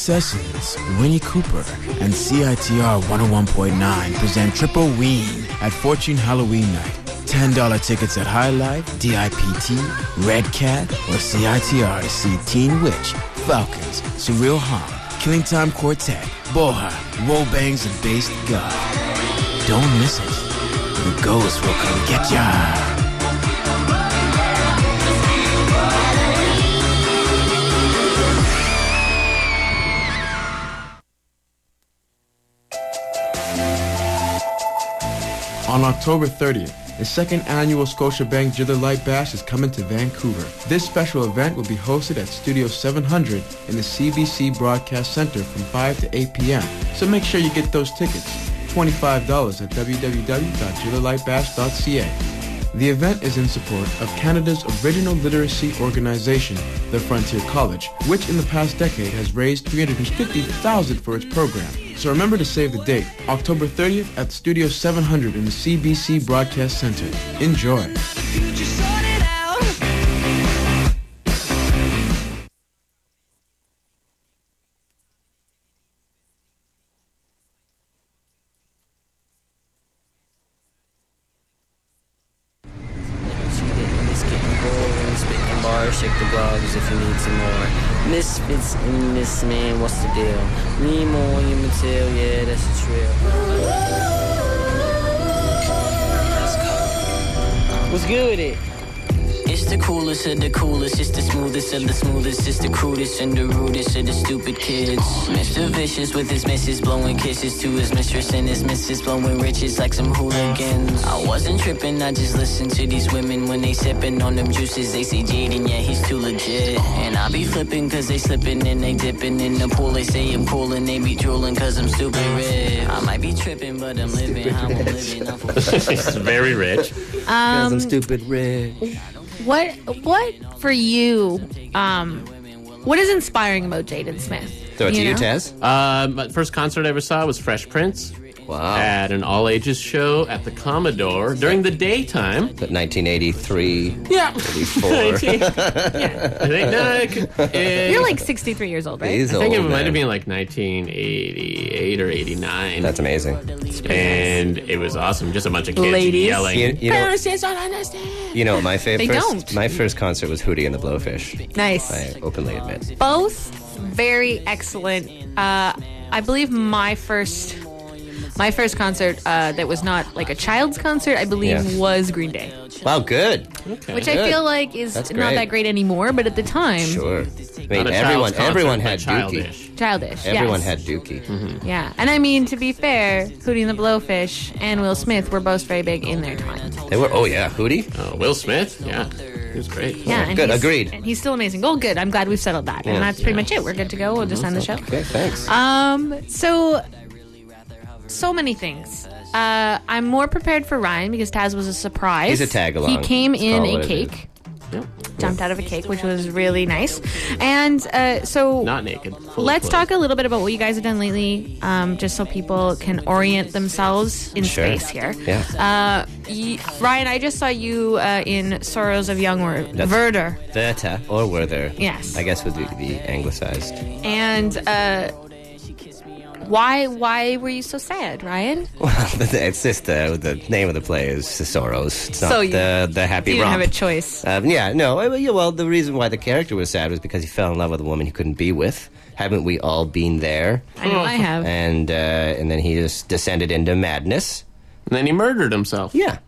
Sessions, Winnie Cooper, and CITR 101.9 present Triple Ween at Fortune Halloween Night. $10 tickets at High Life, DIPT, Red Cat, or CITR to see Teen Witch, Falcons, Surreal Harm, Killing Time Quartet, Boha, Roll Bangs, and Based God. Don't miss it. The ghost will come get ya. On October 30th, the second annual Scotiabank Giller Light Bash is coming to Vancouver. This special event will be hosted at Studio 700 in the CBC Broadcast Center from 5 to 8 p.m. So make sure you get those tickets. $25 at www.gillerlightbash.ca. The event is in support of Canada's original literacy organization, the Frontier College, which in the past decade has raised $350,000 for its program. So remember to save the date, October 30th at Studio 700 in the CBC Broadcast Center. Enjoy. Need more human tail, yeah, that's the trail. What's good with it? It's the coolest of the coolest. It's the smoothest of the smoothest. It's the crudest and the rudest of the stupid kids. Mr. Vicious with his missus blowing kisses to his mistress and his missus blowing riches like some hooligans. I wasn't tripping, I just listened to these women when they sipping on them juices. They say Jaden, yeah, he's too legit. And I be flipping cause they slipping and they dipping in the pool. They say I'm cool and they be drooling cause I'm stupid rich. I might be tripping, but I'm living how I'm living. I'm <laughs> He's very rich. Um, I'm stupid rich. What what for you? Um, what is inspiring about Jaden Smith? So it's You know? Taz? Uh, my first concert I ever saw was Fresh Prince. Wow. At an all ages show at the Commodore during the daytime. But 1983. Yeah. 84. I think no, it could- <laughs> eh, You're like 63 years old, right? He's I think it old, might man. have been like 1988 or 89. That's amazing. And it was awesome. Just a bunch of kids Ladies. yelling. You, you know, Parents don't understand. you know, my favorite. They first, don't. My first concert was Hootie and the Blowfish. Nice. I openly admit. Both very excellent. Uh, I believe my first my first concert uh, that was not like a child's concert, I believe, Yeah. was Green Day, Wow, good. which I feel like is That's not great. that great anymore. But at the time, Sure. I mean, Not a everyone, concert, everyone but had childish. Dookie. childish. Everyone yes. had Dookie. Yeah, and I mean to be fair, Hootie and the Blowfish and Will Smith were both very big in their time. They were. Oh yeah, Hootie. Oh, Will Smith? Yeah. He was great. Yeah, and Good, he's- agreed. And he's still amazing. Oh, good. I'm glad we've settled that. Yeah. And that's pretty much it. We're good to go. We'll just end the show. Okay, thanks. Um, so so many things. Uh, I'm more prepared for Ryan because Taz was a surprise. He's a tag along. He came Let's in call it a what it is. cake. Jumped out of a cake, which was really nice. And uh, so Not naked. full let's of talk a little bit about what you guys have done lately, um, just so people can orient themselves in Sure. space here. Yeah. Uh, y- Ryan, I just saw you uh, in Sorrows of Young Wer- Werder. Werther or Werther. Yes. I guess would be, be anglicized. And uh, why why were you so sad, Ryan? <laughs> Well, <laughs> it's just the the name of the play is Sorrows. It's not So you- the the happy you didn't romp. have a choice. Um, yeah, no. I- yeah, Well, the reason why the character was sad was because he fell in love with a woman he couldn't be with. Haven't we all been there? I know I have. And uh, and then he just descended into madness. And then he murdered himself. Yeah,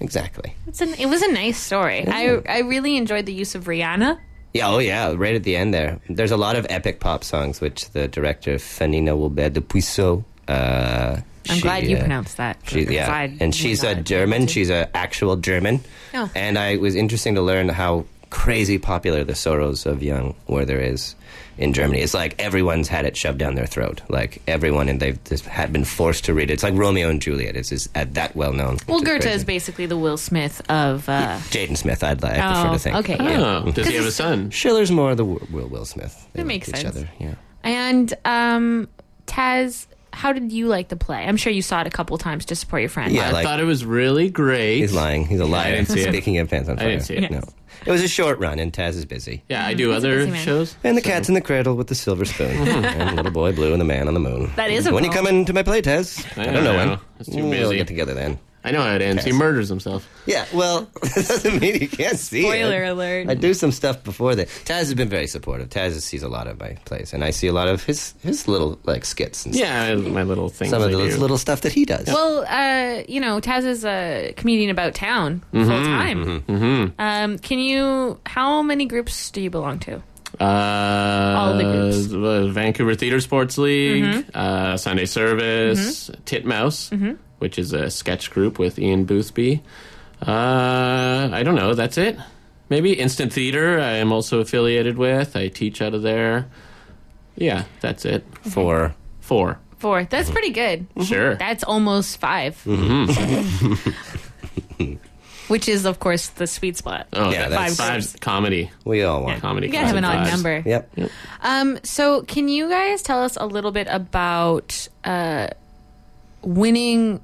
exactly. It's an, it was a nice story. I I really enjoyed the use of Rihanna. Yeah, oh yeah, right at the end there. There's a lot of epic pop songs, which the director Fanina Wilbert de Puisseau. Uh, I'm she, glad you uh, pronounced that. She, yeah, and she's a German. She's a actual German. Oh. And I it was interesting to learn how crazy popular the Sorrows of Young Werther is in Germany. It's like everyone's had it shoved down their throat. Like everyone, and they've just had been forced to read it. It's like Romeo and Juliet. It's, it's at that well known. Well, Goethe is basically the Will Smith of. Uh, Jaden Smith. I'd like I Oh, prefer to think. okay, Oh, does he have a son? Schiller's more the Will Will Smith. They That makes like each sense. Other. Yeah. And um, Taz, how did you like the play? I'm sure you saw it a couple times to support your friend. Yeah, I like- thought it was really great. He's lying. He's a liar. didn't see it. Speaking of pants on I fire. didn't see it. No. It was a short run, and Taz is busy. Yeah, I mm, do He's other shows. And the cat's in the cradle with the silver spoon. <laughs> and little boy blue and the man on the moon. That is a When you poem. come into my play, Taz? I I, don't don't know, know. when. It's too We'll busy. get together then. I know how it ends. He murders himself. Yeah, well, <laughs> that doesn't mean you can't see Spoiler it. alert. I do some stuff before that. Taz has been very supportive. Taz sees a lot of my plays, and I see a lot of his his little like skits and stuff. Yeah, my little things. some of I the do. little stuff that he does. Well, uh, you know, Taz is a comedian about town full time. Mm-hmm. Um, can you? How many groups do you belong to? Uh, All the groups. the Vancouver Theatre Sports League, uh, Sunday Service, Titmouse, Mhm. Which is a sketch group with Ian Boothby. Uh, I don't know. That's it. Maybe Instant Theater. I am also affiliated with. I teach out of there. Yeah, that's it. Four. Four. Four. That's pretty good. Sure. That's almost 5 Mhm. <laughs> which is, of course, the sweet spot. Oh, Yeah, yeah, that's- five comedy. we all want. Comedy. You gotta have an odd classic number. Yep. Um, so, can you guys tell us a little bit about uh, winning?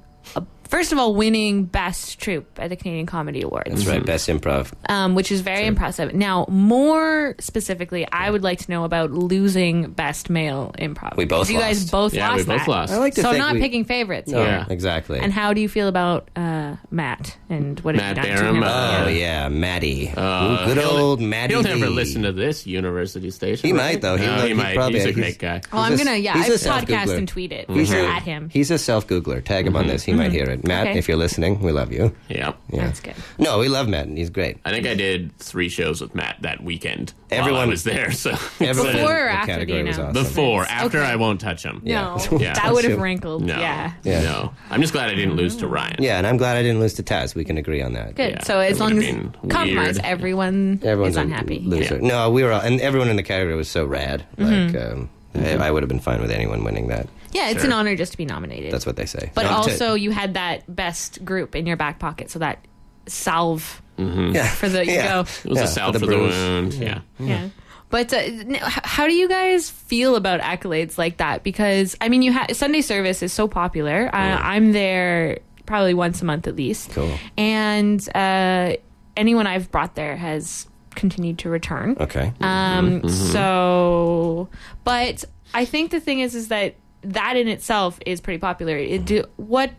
First of all, winning Best Troupe at the Canadian Comedy Awards. That's right. Best improv. um, which is very impressive. Now, more specifically, I would like to know about losing Best Male Improv. We both You guys lost. both Yeah, lost we both that. lost. I like to so think not we- picking favorites. No, here. Yeah. exactly. And how do you feel about uh, Matt and what have Matt you done to Baram, him? uh, Oh yeah, Maddie. Uh, Ooh, good he'll- old Maddie. He'll never Lee. listen to this university station. He right? might, though. He No, might- he he might. probably- he's a he's- great guy. oh, I'm He's a- gonna yeah, he's I a podcast self-Googler. and tweet it He's a- at him. He's a self Googler. Tag him on this. He might hear it. It. Matt, Okay. if you're listening, we love you. Yeah. Yeah. That's good. No, we love Matt. and He's great. I think I did three shows with Matt that weekend. while I Everyone- was there. So Everyone Before or the after, category do you was know? awesome. Before, Okay. after I won't touch him. No, <laughs> Yeah. that would have Touch <laughs> him. wrinkled. No. Yeah. Yeah. No. I'm just glad I didn't lose to Ryan. Yeah, and I'm glad I didn't lose to Taz. We can agree on that. Good. Yeah, so as that long would've as been compromise, weird. everyone Everyone's is a unhappy. loser. No, we were all, and everyone in the category was so rad. Like, um, I, I would have been fine with anyone winning that. Yeah, it's Sure. an honor just to be nominated. That's what they say. But No, to- also, you had that best group in your back pocket, so that salve Mhm. Yeah. for the you Yeah. go. It was Yeah, a salve for for the the, bruise. wound. Yeah. Yeah. But uh, n- h- how do you guys feel about accolades like that? Because I mean, you ha- Sunday service is so popular. Uh, I'm there probably once a month at least, Cool. and uh, anyone I've brought there has continued to return. Okay. Um, Mhm. So, but I think the thing is, is that that in itself is pretty popular. It do what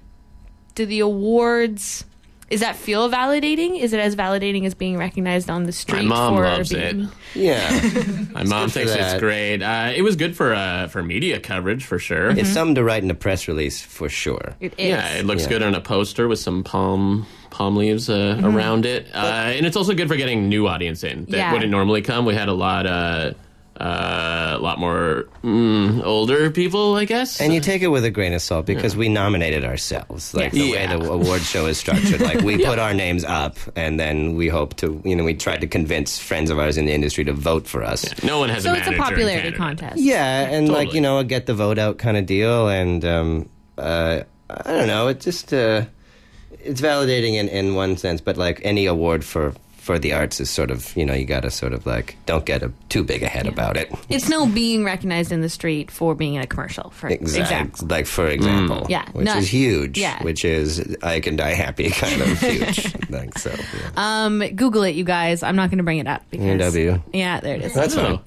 do the awards? Is that feel validating? Is it as validating as being recognized on the street? My street? mom for loves being, it. Yeah. <laughs> <laughs> My mom good for thinks it's great. Uh, it was good for uh, for media coverage for sure. It's something to write in a press release for sure. It is. Yeah, it looks Yeah. good on a poster with some palm palm leaves uh, around it, uh, and it's also good for getting new audience in that Yeah. wouldn't normally come. We had a lot, uh, uh, a lot more mm, older people, I guess. And you take it with a grain of salt because we nominated ourselves. Like the Yeah. way <laughs> the award show is structured. Like we <laughs> put our names up and then we hope to, you know, we tried to convince friends of ours in the industry to vote for us. no one has so a it's a popularity contest. Yeah, and like you know, a get the vote out kind of deal, and um, uh, I don't know, it just uh, it's validating in, in one sense, but like any award for for the arts is sort of you know you got to sort of like don't get a, too big a head about it. It's no being recognized in the street for being in a commercial. For Exact, example. like for example, Yeah, which no- is huge, yeah. which is I can die happy <laughs> kind of huge. <laughs> like so, yeah. Um, Google it, you guys. I'm not going to bring it up because AW. yeah, there it is. That's fine.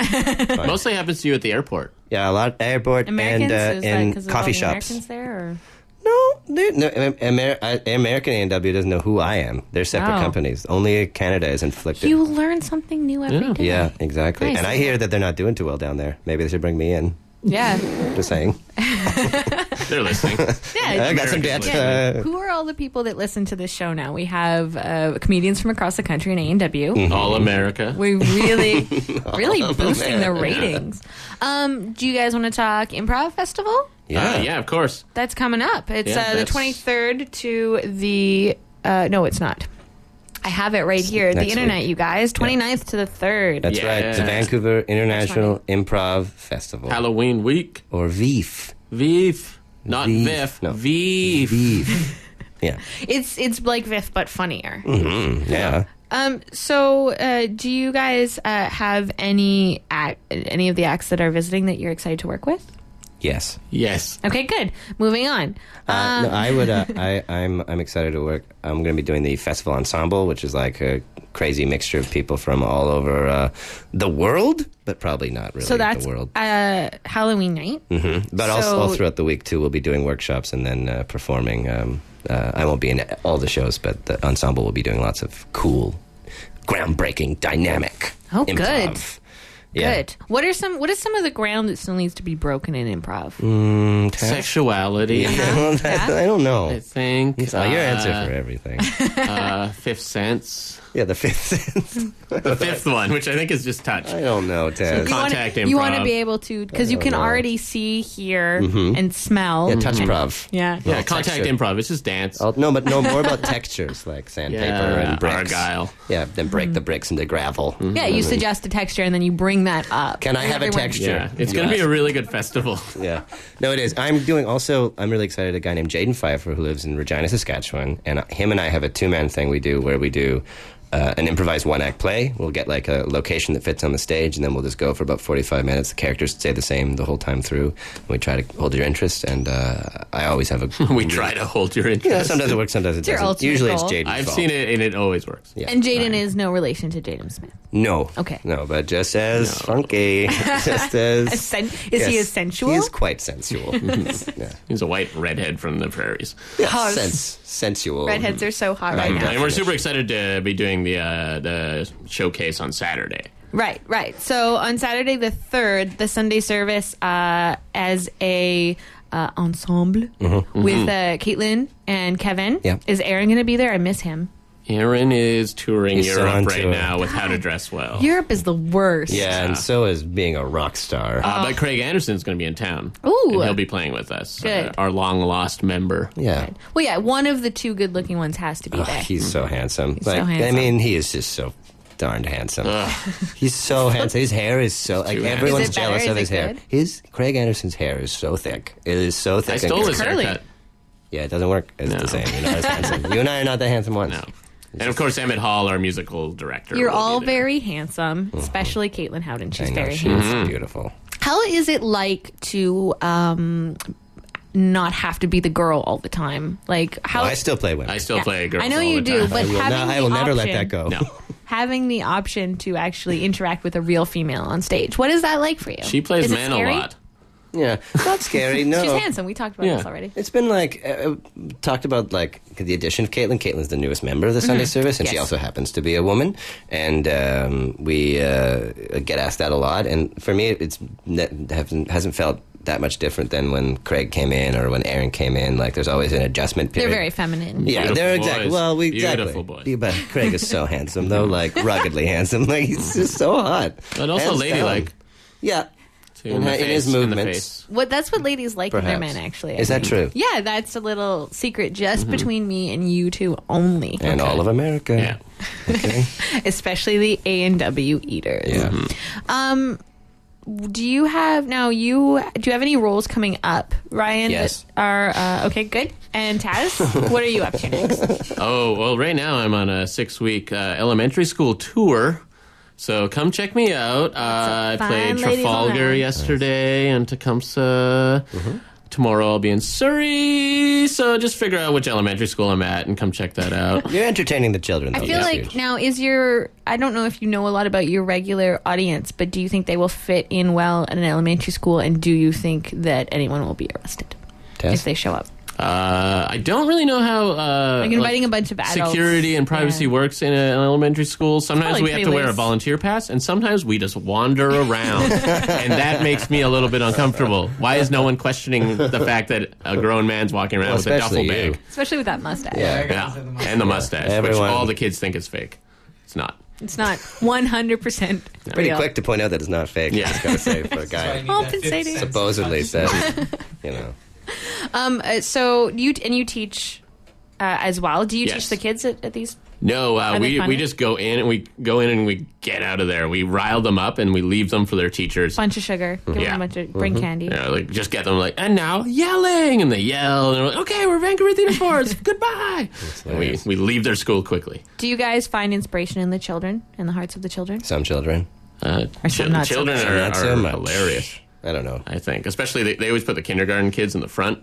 <laughs> Mostly happens to you at the airport. Yeah, a lot airport Americans and uh, that in 'cause coffee shops. Americans there, or They- No, Amer- American A&W doesn't know who I am. They're separate Oh. companies. Only Canada is inflicted. you learn something new every day. yeah, exactly. Nice. And I hear that they're not doing too well down there. Maybe they should bring me in. Yeah. Just saying. <laughs> They're listening. <laughs> Yeah, I got some Americans debt. Uh, Who are all the people that listen to this show now? We have uh, comedians from across the country in A and W. Mm-hmm. All America. We're really, <laughs> really All boosting the America. ratings. Um, do you guys want to talk improv festival? Yeah, yeah, of course. That's coming up. It's Yeah, uh, the that's- 23rd to the. Uh, no, it's not. I have it right here. The internet, week. you guys. 29th to the 3rd. That's right. The Vancouver International Improv Festival. Halloween week. or VIF. Veef. Not Veef. Viff. No. Veef. VIF. <laughs> yeah. It's it's like VIF, but funnier. Mhm, Yeah. Um. So, uh, do you guys uh, have any act, any of the acts that are visiting that you're excited to work with? Yes. Yes. Okay, good. Moving on. Uh, Um, no, I would. Uh, <laughs> I, I'm. I'm excited to work. I'm going to be doing the festival ensemble, which is like a crazy mixture of people from all over uh, the world, but probably not really so that's the world. uh, Halloween night. hmm But also all throughout the week too, we'll be doing workshops and then uh, performing. Um, uh, I won't be in all the shows, but the ensemble will be doing lots of cool, groundbreaking, dynamic. Oh, improv. good. Yeah. Good. What are some? What is some of the ground that still needs to be broken in improv? Mm, Taz? Sexuality. Yeah, well, <laughs> I don't know. I think. Oh, your answer uh, for everything. uh, fifth sense. <laughs> Yeah, the fifth sense. The fifth one, which I think is just touch. I don't know, Taz. You wanna- Contact You want to be able to because you can know. already see, hear, Mhm. and smell. Yeah, touch and- improv. Yeah. Yeah, Well, contact texture. improv. It's just dance. Oh, no, but no more about <laughs> textures like sandpaper Yeah, and bricks. argyle. Yeah, then break the bricks into gravel. Yeah, you suggest a texture and then you bring that up. Can I And have a texture? Yeah, it's going to be a really good festival. <laughs> Yeah. No, it is. I'm doing also, I'm really excited. A guy named Jaden Pfeiffer who lives in Regina, Saskatchewan. And him and I have a two man thing we do where we do uh, an improvised one act play. We'll get like a location that fits on the stage and then we'll just go for about 45 minutes. The characters stay the same the whole time through. And we try to hold your interest. And uh, I always have a. <laughs> we try <laughs> to hold your interest. Yeah, sometimes it works, sometimes it doesn't. ultimate Usually goal. it's Jaden's I've fault. seen it and it always works. Yeah. And Jaden is no relation to Jaden Smith. No. Okay. No, but just as funky. <laughs> just as. Sen- is he Yes, as sensual? He is quite sensual. yeah. He's a white redhead from the prairies. Yeah, Oh, sens- sensual. Redheads are so hot right now. and we're super excited to be doing the uh, the showcase on Saturday. Right, right. So on Saturday the third, the Sunday service uh, as a uh, ensemble Mhm. with Mhm. uh, Caitlin and Kevin. Yeah. Is Aaron going to be there? I miss him. Aaron is touring He's Europe on right tour. now with How to Dress Well. Europe is the worst. Yeah, and so is being a rock star. Uh, but Craig Anderson's going to be in town. Ooh. And he'll be playing with us. Good. Uh, our long lost member. Yeah. Well, yeah, one of the two good-looking ones has to be Oh, there. he's so handsome. He's so like, I handsome. mean, he is just so darned handsome. <laughs> He's so handsome. His hair is so like handsome. everyone's Is it better? jealous Is of it his hair. good? His Craig Anderson's hair is so thick. It is so thick. I and stole good. his haircut. Yeah, it doesn't work. It's the same. You're not as handsome. You and I are not the handsome <laughs> ones. No. And of course, Emmett Hall, our musical director. You're will be all there. very handsome, especially Caitlin Howden. She's I know, very she's handsome. beautiful. How is it like to um, not have to be the girl all the time? Like how I still play women. I still Yeah. play girls. I know all you the do, time. but I will, having not- I the will never let option- that go. No. having the option to actually interact with a real female on stage. What is that like for you? She plays Is it man scary? a lot. Yeah, not scary. <laughs> No, She's handsome. We talked about this already. It's been like uh, talked about like the addition of Caitlin. Caitlin's the newest member of the Sunday Mhm. service, and she also happens to be a woman. And um, we uh, get asked that a lot. And for me, it's ne- hasn't hasn't felt that much different than when Craig came in or when Aaron came in. Like there's always an adjustment period. They're very feminine. Yeah, Beautiful they're exactly. boys. Well, we Beautiful exactly. boys. Yeah, But Craig is so <laughs> handsome, though, like ruggedly handsome. Like he's just so hot. But also ladylike. Yeah, Too, in, in, the in face, his in the movements. face. What that's what ladies like in their men. Actually, I Is that true? Yeah, that's a little secret just Mhm. between me and you two only. and all of America. Yeah. Okay. <laughs> especially the A and W eaters. Yeah. Um, do you have now? You do you have any roles coming up, Ryan? Yes. Are uh, okay. Good. And Taz, <laughs> what are you up to next? Oh, well, right now I'm on a six week uh, elementary school tour. So come check me out. Uh, I played Trafalgar around. yesterday and Tecumseh. Tomorrow I'll be in Surrey. So just figure out which elementary school I'm at and come check that out. You're entertaining the children. I feel That's like huge. now is your I don't know if you know a lot about your regular audience, but do you think they will fit in well at an elementary school, and do you think that anyone will be arrested Taz? if they show up? Uh, I don't really know how uh, Like inviting a bunch of adults. security and privacy Yeah. works in an elementary school. Sometimes we have to pretty wear a volunteer pass, and sometimes we just wander around, <laughs> and that makes me a little bit uncomfortable. Why is no one questioning the fact that a grown man's walking around Well, with a duffel especially bag? you. especially with that mustache. Yeah, and the mustache, Everyone- which all the kids think is fake. It's not. It's not one hundred percent Pretty quick to point out that it's not fake. Yeah. I just gotta say for a <laughs> guy Compensating. supposedly said, <laughs> you know. <laughs> Um. uh, so you and you teach uh, as well. Do you Yes. teach the kids at, at these? No, uh, we funny? we just go in and we go in and we get out of there. We rile them up and we leave them for their teachers. Bunch of sugar. Give them Yeah. a bunch of bring candy. Yeah, like just get them like and now yelling and they yell and they're like, okay, we're Vancouver Theatre Force. <laughs> Goodbye. And we we leave their school quickly. Do you guys find inspiration in the children, in the hearts of the children? Some children. Uh, Or some chil- not so children much. are, Not so are hilarious. I don't know. I think, especially they, they always put the kindergarten kids in the front,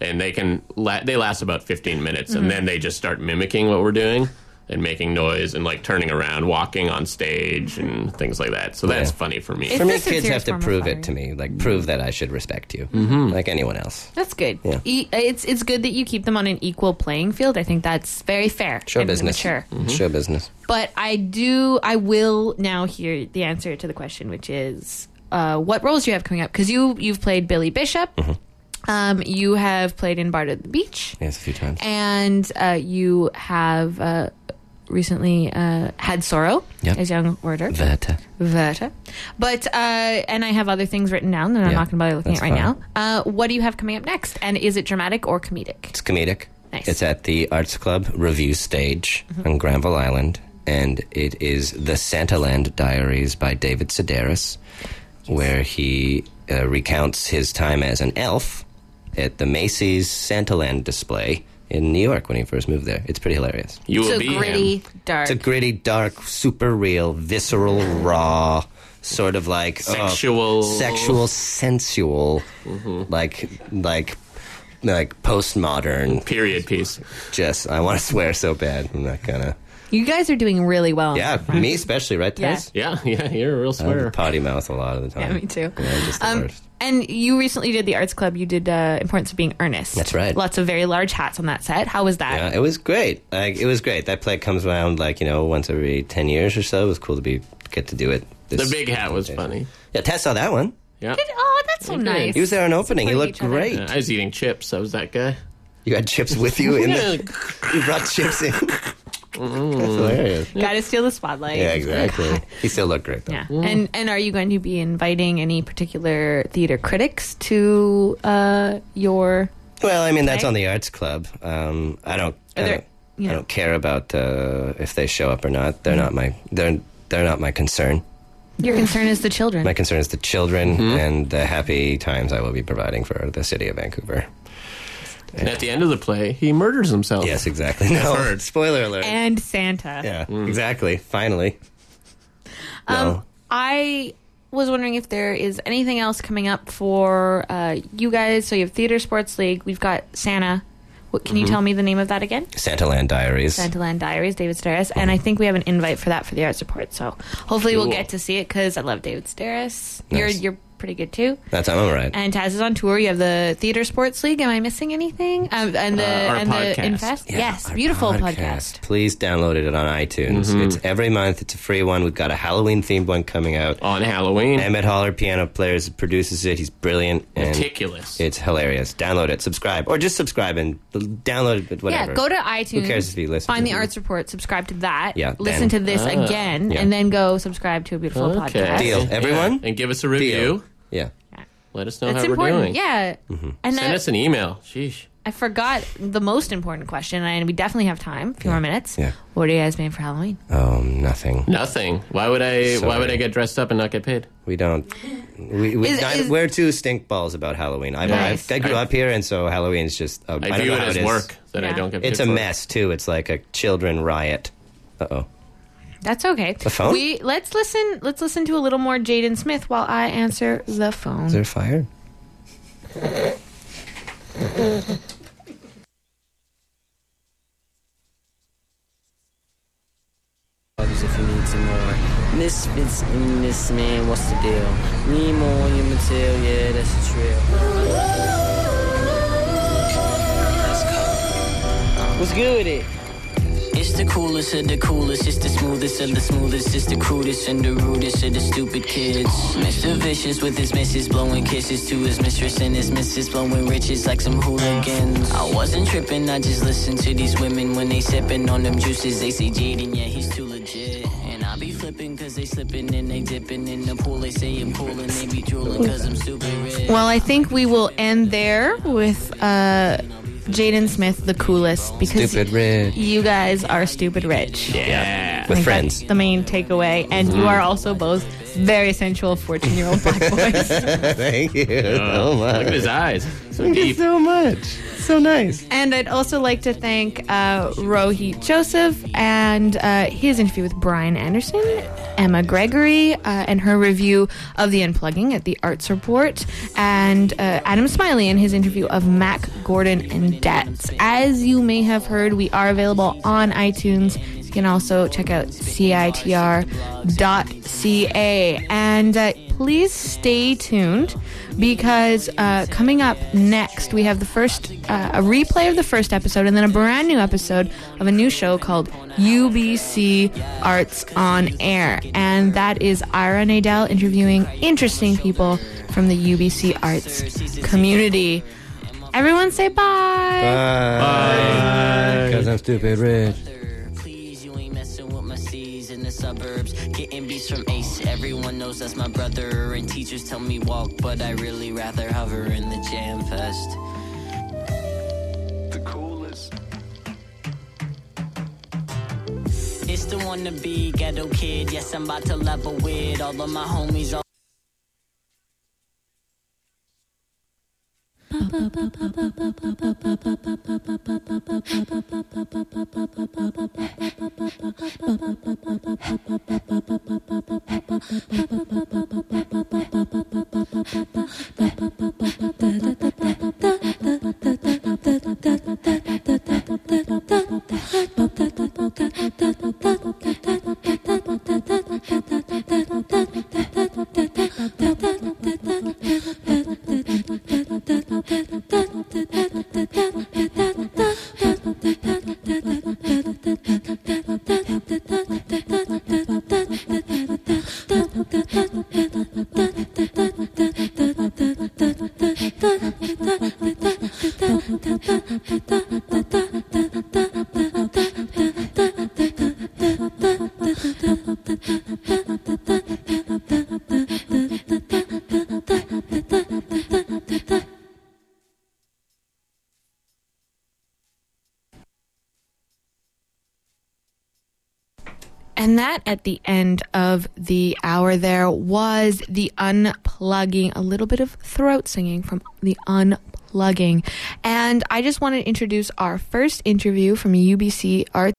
and they can la- they last about fifteen minutes, Mhm. and then they just start mimicking what we're doing and making noise and like turning around, walking on stage and things like that. So that's Yeah. funny for me. For me, kids have to prove it to me, like prove that I should respect you, mm-hmm. like anyone else. That's good. Yeah. E- it's it's good that you keep them on an equal playing field. I think that's very fair. Show and business. Mature. Show business. But I do. I will now hear the answer to the question, which is uh, what roles you have coming up? Because you you've played Billy Bishop. Mm-hmm. Um, you have played in Bard at the Beach, Yes, a few times. and uh, you have uh, recently uh, had Sorrow Yep. as young Werther. Werther. Werther. But uh, and I have other things written down that I'm Yeah, not going to bother looking at that's right fine. now. Uh, what do you have coming up next? And is it dramatic or comedic? It's comedic. Nice. It's at the Arts Club Revue stage Mm-hmm. on Granville Island, and it is the Santaland Diaries by David Sedaris, where he uh, recounts his time as an elf at the Macy's Santaland display in New York when he first moved there. It's pretty hilarious. You will so be gritty, him. dark. It's a gritty, dark, super real, visceral, raw, sort of like uh, Sexual. sexual, sensual, like like like postmodern period piece. Just I want to swear so bad. I'm not gonna. You guys are doing really well. Yeah, me especially, right, Yeah. Taz? Yeah, yeah, you're a real I have swearer. a potty mouth a lot of the time. Yeah, me too. Yeah, just the Um, worst. and you recently did the arts club. You did uh, Importance of Being Earnest. That's right. Lots of very large hats on that set. How was that? Yeah, it was great. Like it was great. That play comes around like you know once every ten years or so. It was cool to be get to do it. The big hat was funny. Yeah, Taz saw that one. Yeah. Did, oh, that's so He nice. He was there on opening. He Supporting looked each other. great. Yeah, I was eating chips. I was that guy. You had chips with you in the. <laughs> <laughs> You brought chips in. Mm. That's hilarious. <laughs> Got to steal the spotlight. Yeah, exactly. He still looked great though. Yeah. And and are you going to be inviting any particular theater critics to uh, your? Well, I mean that's on the arts club. Um, I don't. I there- don't, you I don't care about uh, if they show up or not. They're not my. They're they're not my concern. Your concern is the children. My concern is the children Mm-hmm. and the happy times I will be providing for the city of Vancouver. And at the end of the play, he murders himself. Yes, exactly. <laughs> No, spoiler alert. and Santa. yeah, exactly. Finally. Um, I was wondering if there is anything else coming up for uh, you guys. So you have Theater Sports League. We've got Santa. What, can you Mhm. tell me the name of that again? Santa Land Diaries. Santa Land Diaries, David Sedaris. And I think we have an invite for that for the arts report. So hopefully we'll get to see it because I love David Sedaris. Nice. You're you're pretty good too. That's I'm all right. And Taz is on tour. You have the Theater Sports League. Am I missing anything? Um, and the Uh, and podcast. the Infest. Yeah, yes, beautiful podcast. Please download it on iTunes. Mhm. It's every month. It's a free one. We've got a Halloween themed one coming out on Halloween. Emmett Holler, piano player, produces it. He's brilliant. And Meticulous. It's hilarious. Download it, subscribe, or just subscribe and download it. Whatever. Yeah, go to iTunes. Who cares if you listen? Find to the arts report. Subscribe to that. Yeah, Listen then- to this Ah. again, Yeah. and then go subscribe to a beautiful podcast. Deal. Everyone? And give us a review. Yeah. Let us know That's how important. we're doing. Yeah. And Send I, us an email. Sheesh. I forgot the most important question, and we definitely have time. A few more minutes. Yeah. What are you guys made for Halloween? Oh, nothing. Nothing. Why would I? Why would I get dressed up and not get paid? We don't. We, we Is- not- is- we're two stink balls about Halloween. I, Nice. I, I grew I- up here, and so Halloween's just. Uh, I don't know it how as is. work that I don't get paid. It's a for. mess too. It's like a children riot. Uh oh. That's okay. The phone? We let's listen. Let's listen to a little more Jaden Smith while I answer the phone. Is there fire? Others if you need some more. Misfits in this man, what's the deal? Need more on your material, yeah, that's the trail. Let's go. What's good with it? It's the coolest of the coolest, it's the smoothest of the smoothest, it's the crudest and the rudest of the stupid kids. Mr. Vicious with his missus blowing kisses to his mistress and his missus blowing riches like some hooligans. I wasn't tripping, I just listened to these women when they sipping on them juices. They say Jaden, yeah, he's too legit. And I be flipping cause they slipping and they dipping in the pool. They say I'm cool and they be drooling cause I'm stupid rich. Well, I think we will end there with uh, Jaden Smith, the coolest, because Stupid rich. you guys are stupid rich. Yeah. With friends. That's the main takeaway, and you are also both very sensual fourteen-year-old black <laughs> boys. Thank you Oh, so much. Look at his eyes. So Thank you so much. So nice. And I'd also like to thank uh, Rohit Joseph and uh, his interview with Brian Anderson, Emma Gregory, uh, and her review of the unplugging at the Arts Report, and uh, Adam Smiley and his interview of Mac Gordon and Debts. As you may have heard, we are available on iTunes. You can also check out CITR.ca. And uh, please stay tuned because uh, coming up next, we have the first, uh, a replay of the first episode and then a brand new episode of a new show called UBC Arts on Air. And that is Ira Nadel interviewing interesting people from the UBC Arts community. Everyone say bye. Bye. Because I'm stupid rich. Suburbs. Getting beats from Ace. Everyone knows that's my brother. And teachers tell me walk, but I really rather hover in the Jam Fest. The coolest. It's the one to be ghetto kid. Yes, I'm about to level with all of my homies. ta ta unplugging, a little bit of throat singing from the unplugging. And I just want to introduce our first interview from UBC Art